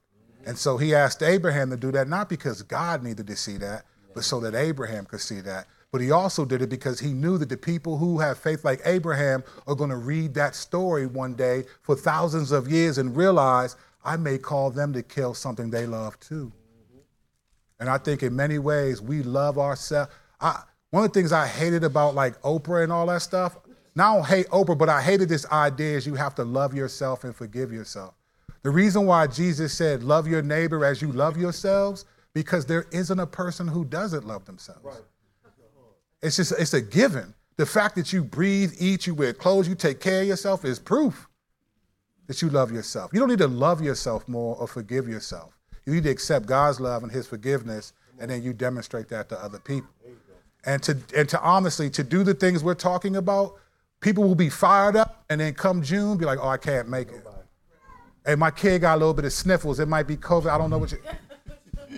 And so he asked Abraham to do that, not because God needed to see that, but so that Abraham could see that. But he also did it because he knew that the people who have faith like Abraham are going to read that story one day for thousands of years and realize I may call them to kill something they love too. And I think in many ways we love ourselves. one of the things I hated about like Oprah and all that stuff, now I don't hate Oprah, but I hated this idea is you have to love yourself and forgive yourself. The reason why Jesus said, love your neighbor as you love yourselves, because there isn't a person who doesn't love themselves. Right. It's just, it's a given. The fact that you breathe, eat, you wear clothes, you take care of yourself is proof that you love yourself. You don't need to love yourself more or forgive yourself. You need to accept God's love and his forgiveness, and then you demonstrate that to other people. And to and to honestly, to do the things we're talking about, people will be fired up, and then come June, be like, oh, I can't make it. Hey, my kid got a little bit of sniffles. It might be COVID. I don't know what you.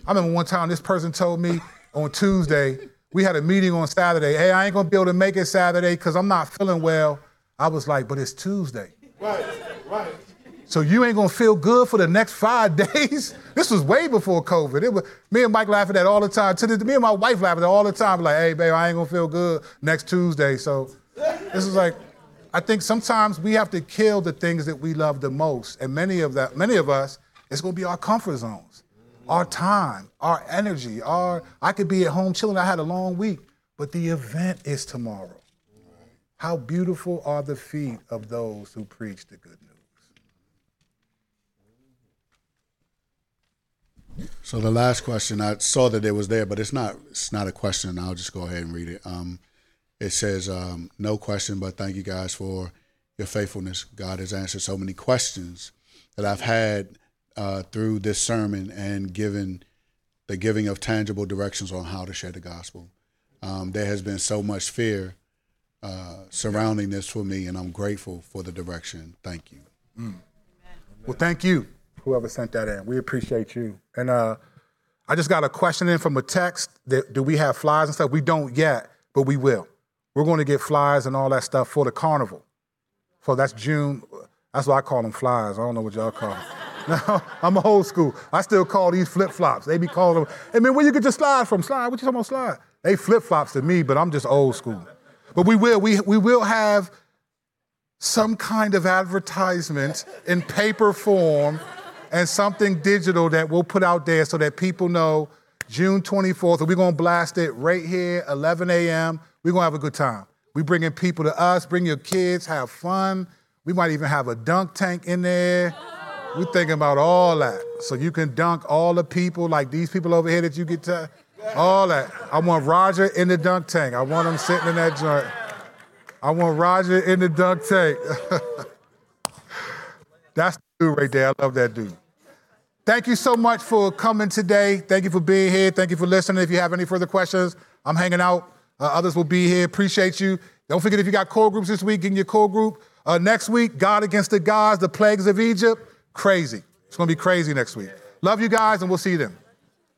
I remember one time this person told me on Tuesday, we had a meeting on Saturday. Hey, I ain't gonna be able to make it Saturday because I'm not feeling well. I was like, but it's Tuesday. Right, right. So you ain't gonna feel good for the next five days? this was way before COVID. It was me and Mike laughing at all the time. To the, me and my wife laughing at all the time. Like, hey, babe, I ain't gonna feel good next Tuesday. So this is like, I think sometimes we have to kill the things that we love the most. And many of that, many of us, it's gonna be our comfort zones, our time, our energy, our I could be at home chilling. I had a long week, but the event is tomorrow. How beautiful are the feet of those who preach the good news. So the last question, I saw that it was there, but it's not. It's not a question. I'll just go ahead and read it. Um, it says, um, No question, but thank you guys for your faithfulness. God has answered so many questions that I've had uh, through this sermon and given the giving of tangible directions on how to share the gospel. Um, there has been so much fear uh, surrounding this for me, and I'm grateful for the direction. Thank you. Mm. Well, thank you, whoever sent that in. We appreciate you. And uh, I just got a question in from a text. That, do we have flies and stuff? We don't yet, but we will. We're going to get flyers and all that stuff for the carnival. So that's June. That's why I call them flyers. I don't know what y'all call them. No, I'm old school. I still call these flip flops. They be calling them. Hey man, where you get your slide from? Slide? What you talking about slide? They flip flops to me, but I'm just old school. But we will. We we will have some kind of advertisement in paper form and something digital that we'll put out there so that people know June 24th, we're gonna blast it right here, 11 a.m. We're gonna have a good time. We bringing people to us, bring your kids, have fun. We might even have a dunk tank in there. We're thinking about all that. So you can dunk all the people, like these people over here that you get to, all that. I want Roger in the dunk tank. I want him sitting in that joint. I want Roger in the dunk tank. That's the dude right there. I love that dude. Thank you so much for coming today. Thank you for being here. Thank you for listening. If you have any further questions, I'm hanging out. Uh, others will be here. Appreciate you. Don't forget if you got core groups this week, in your core group. Uh, next week, God against the gods, the plagues of Egypt. Crazy. It's going to be crazy next week. Love you guys, and we'll see you then.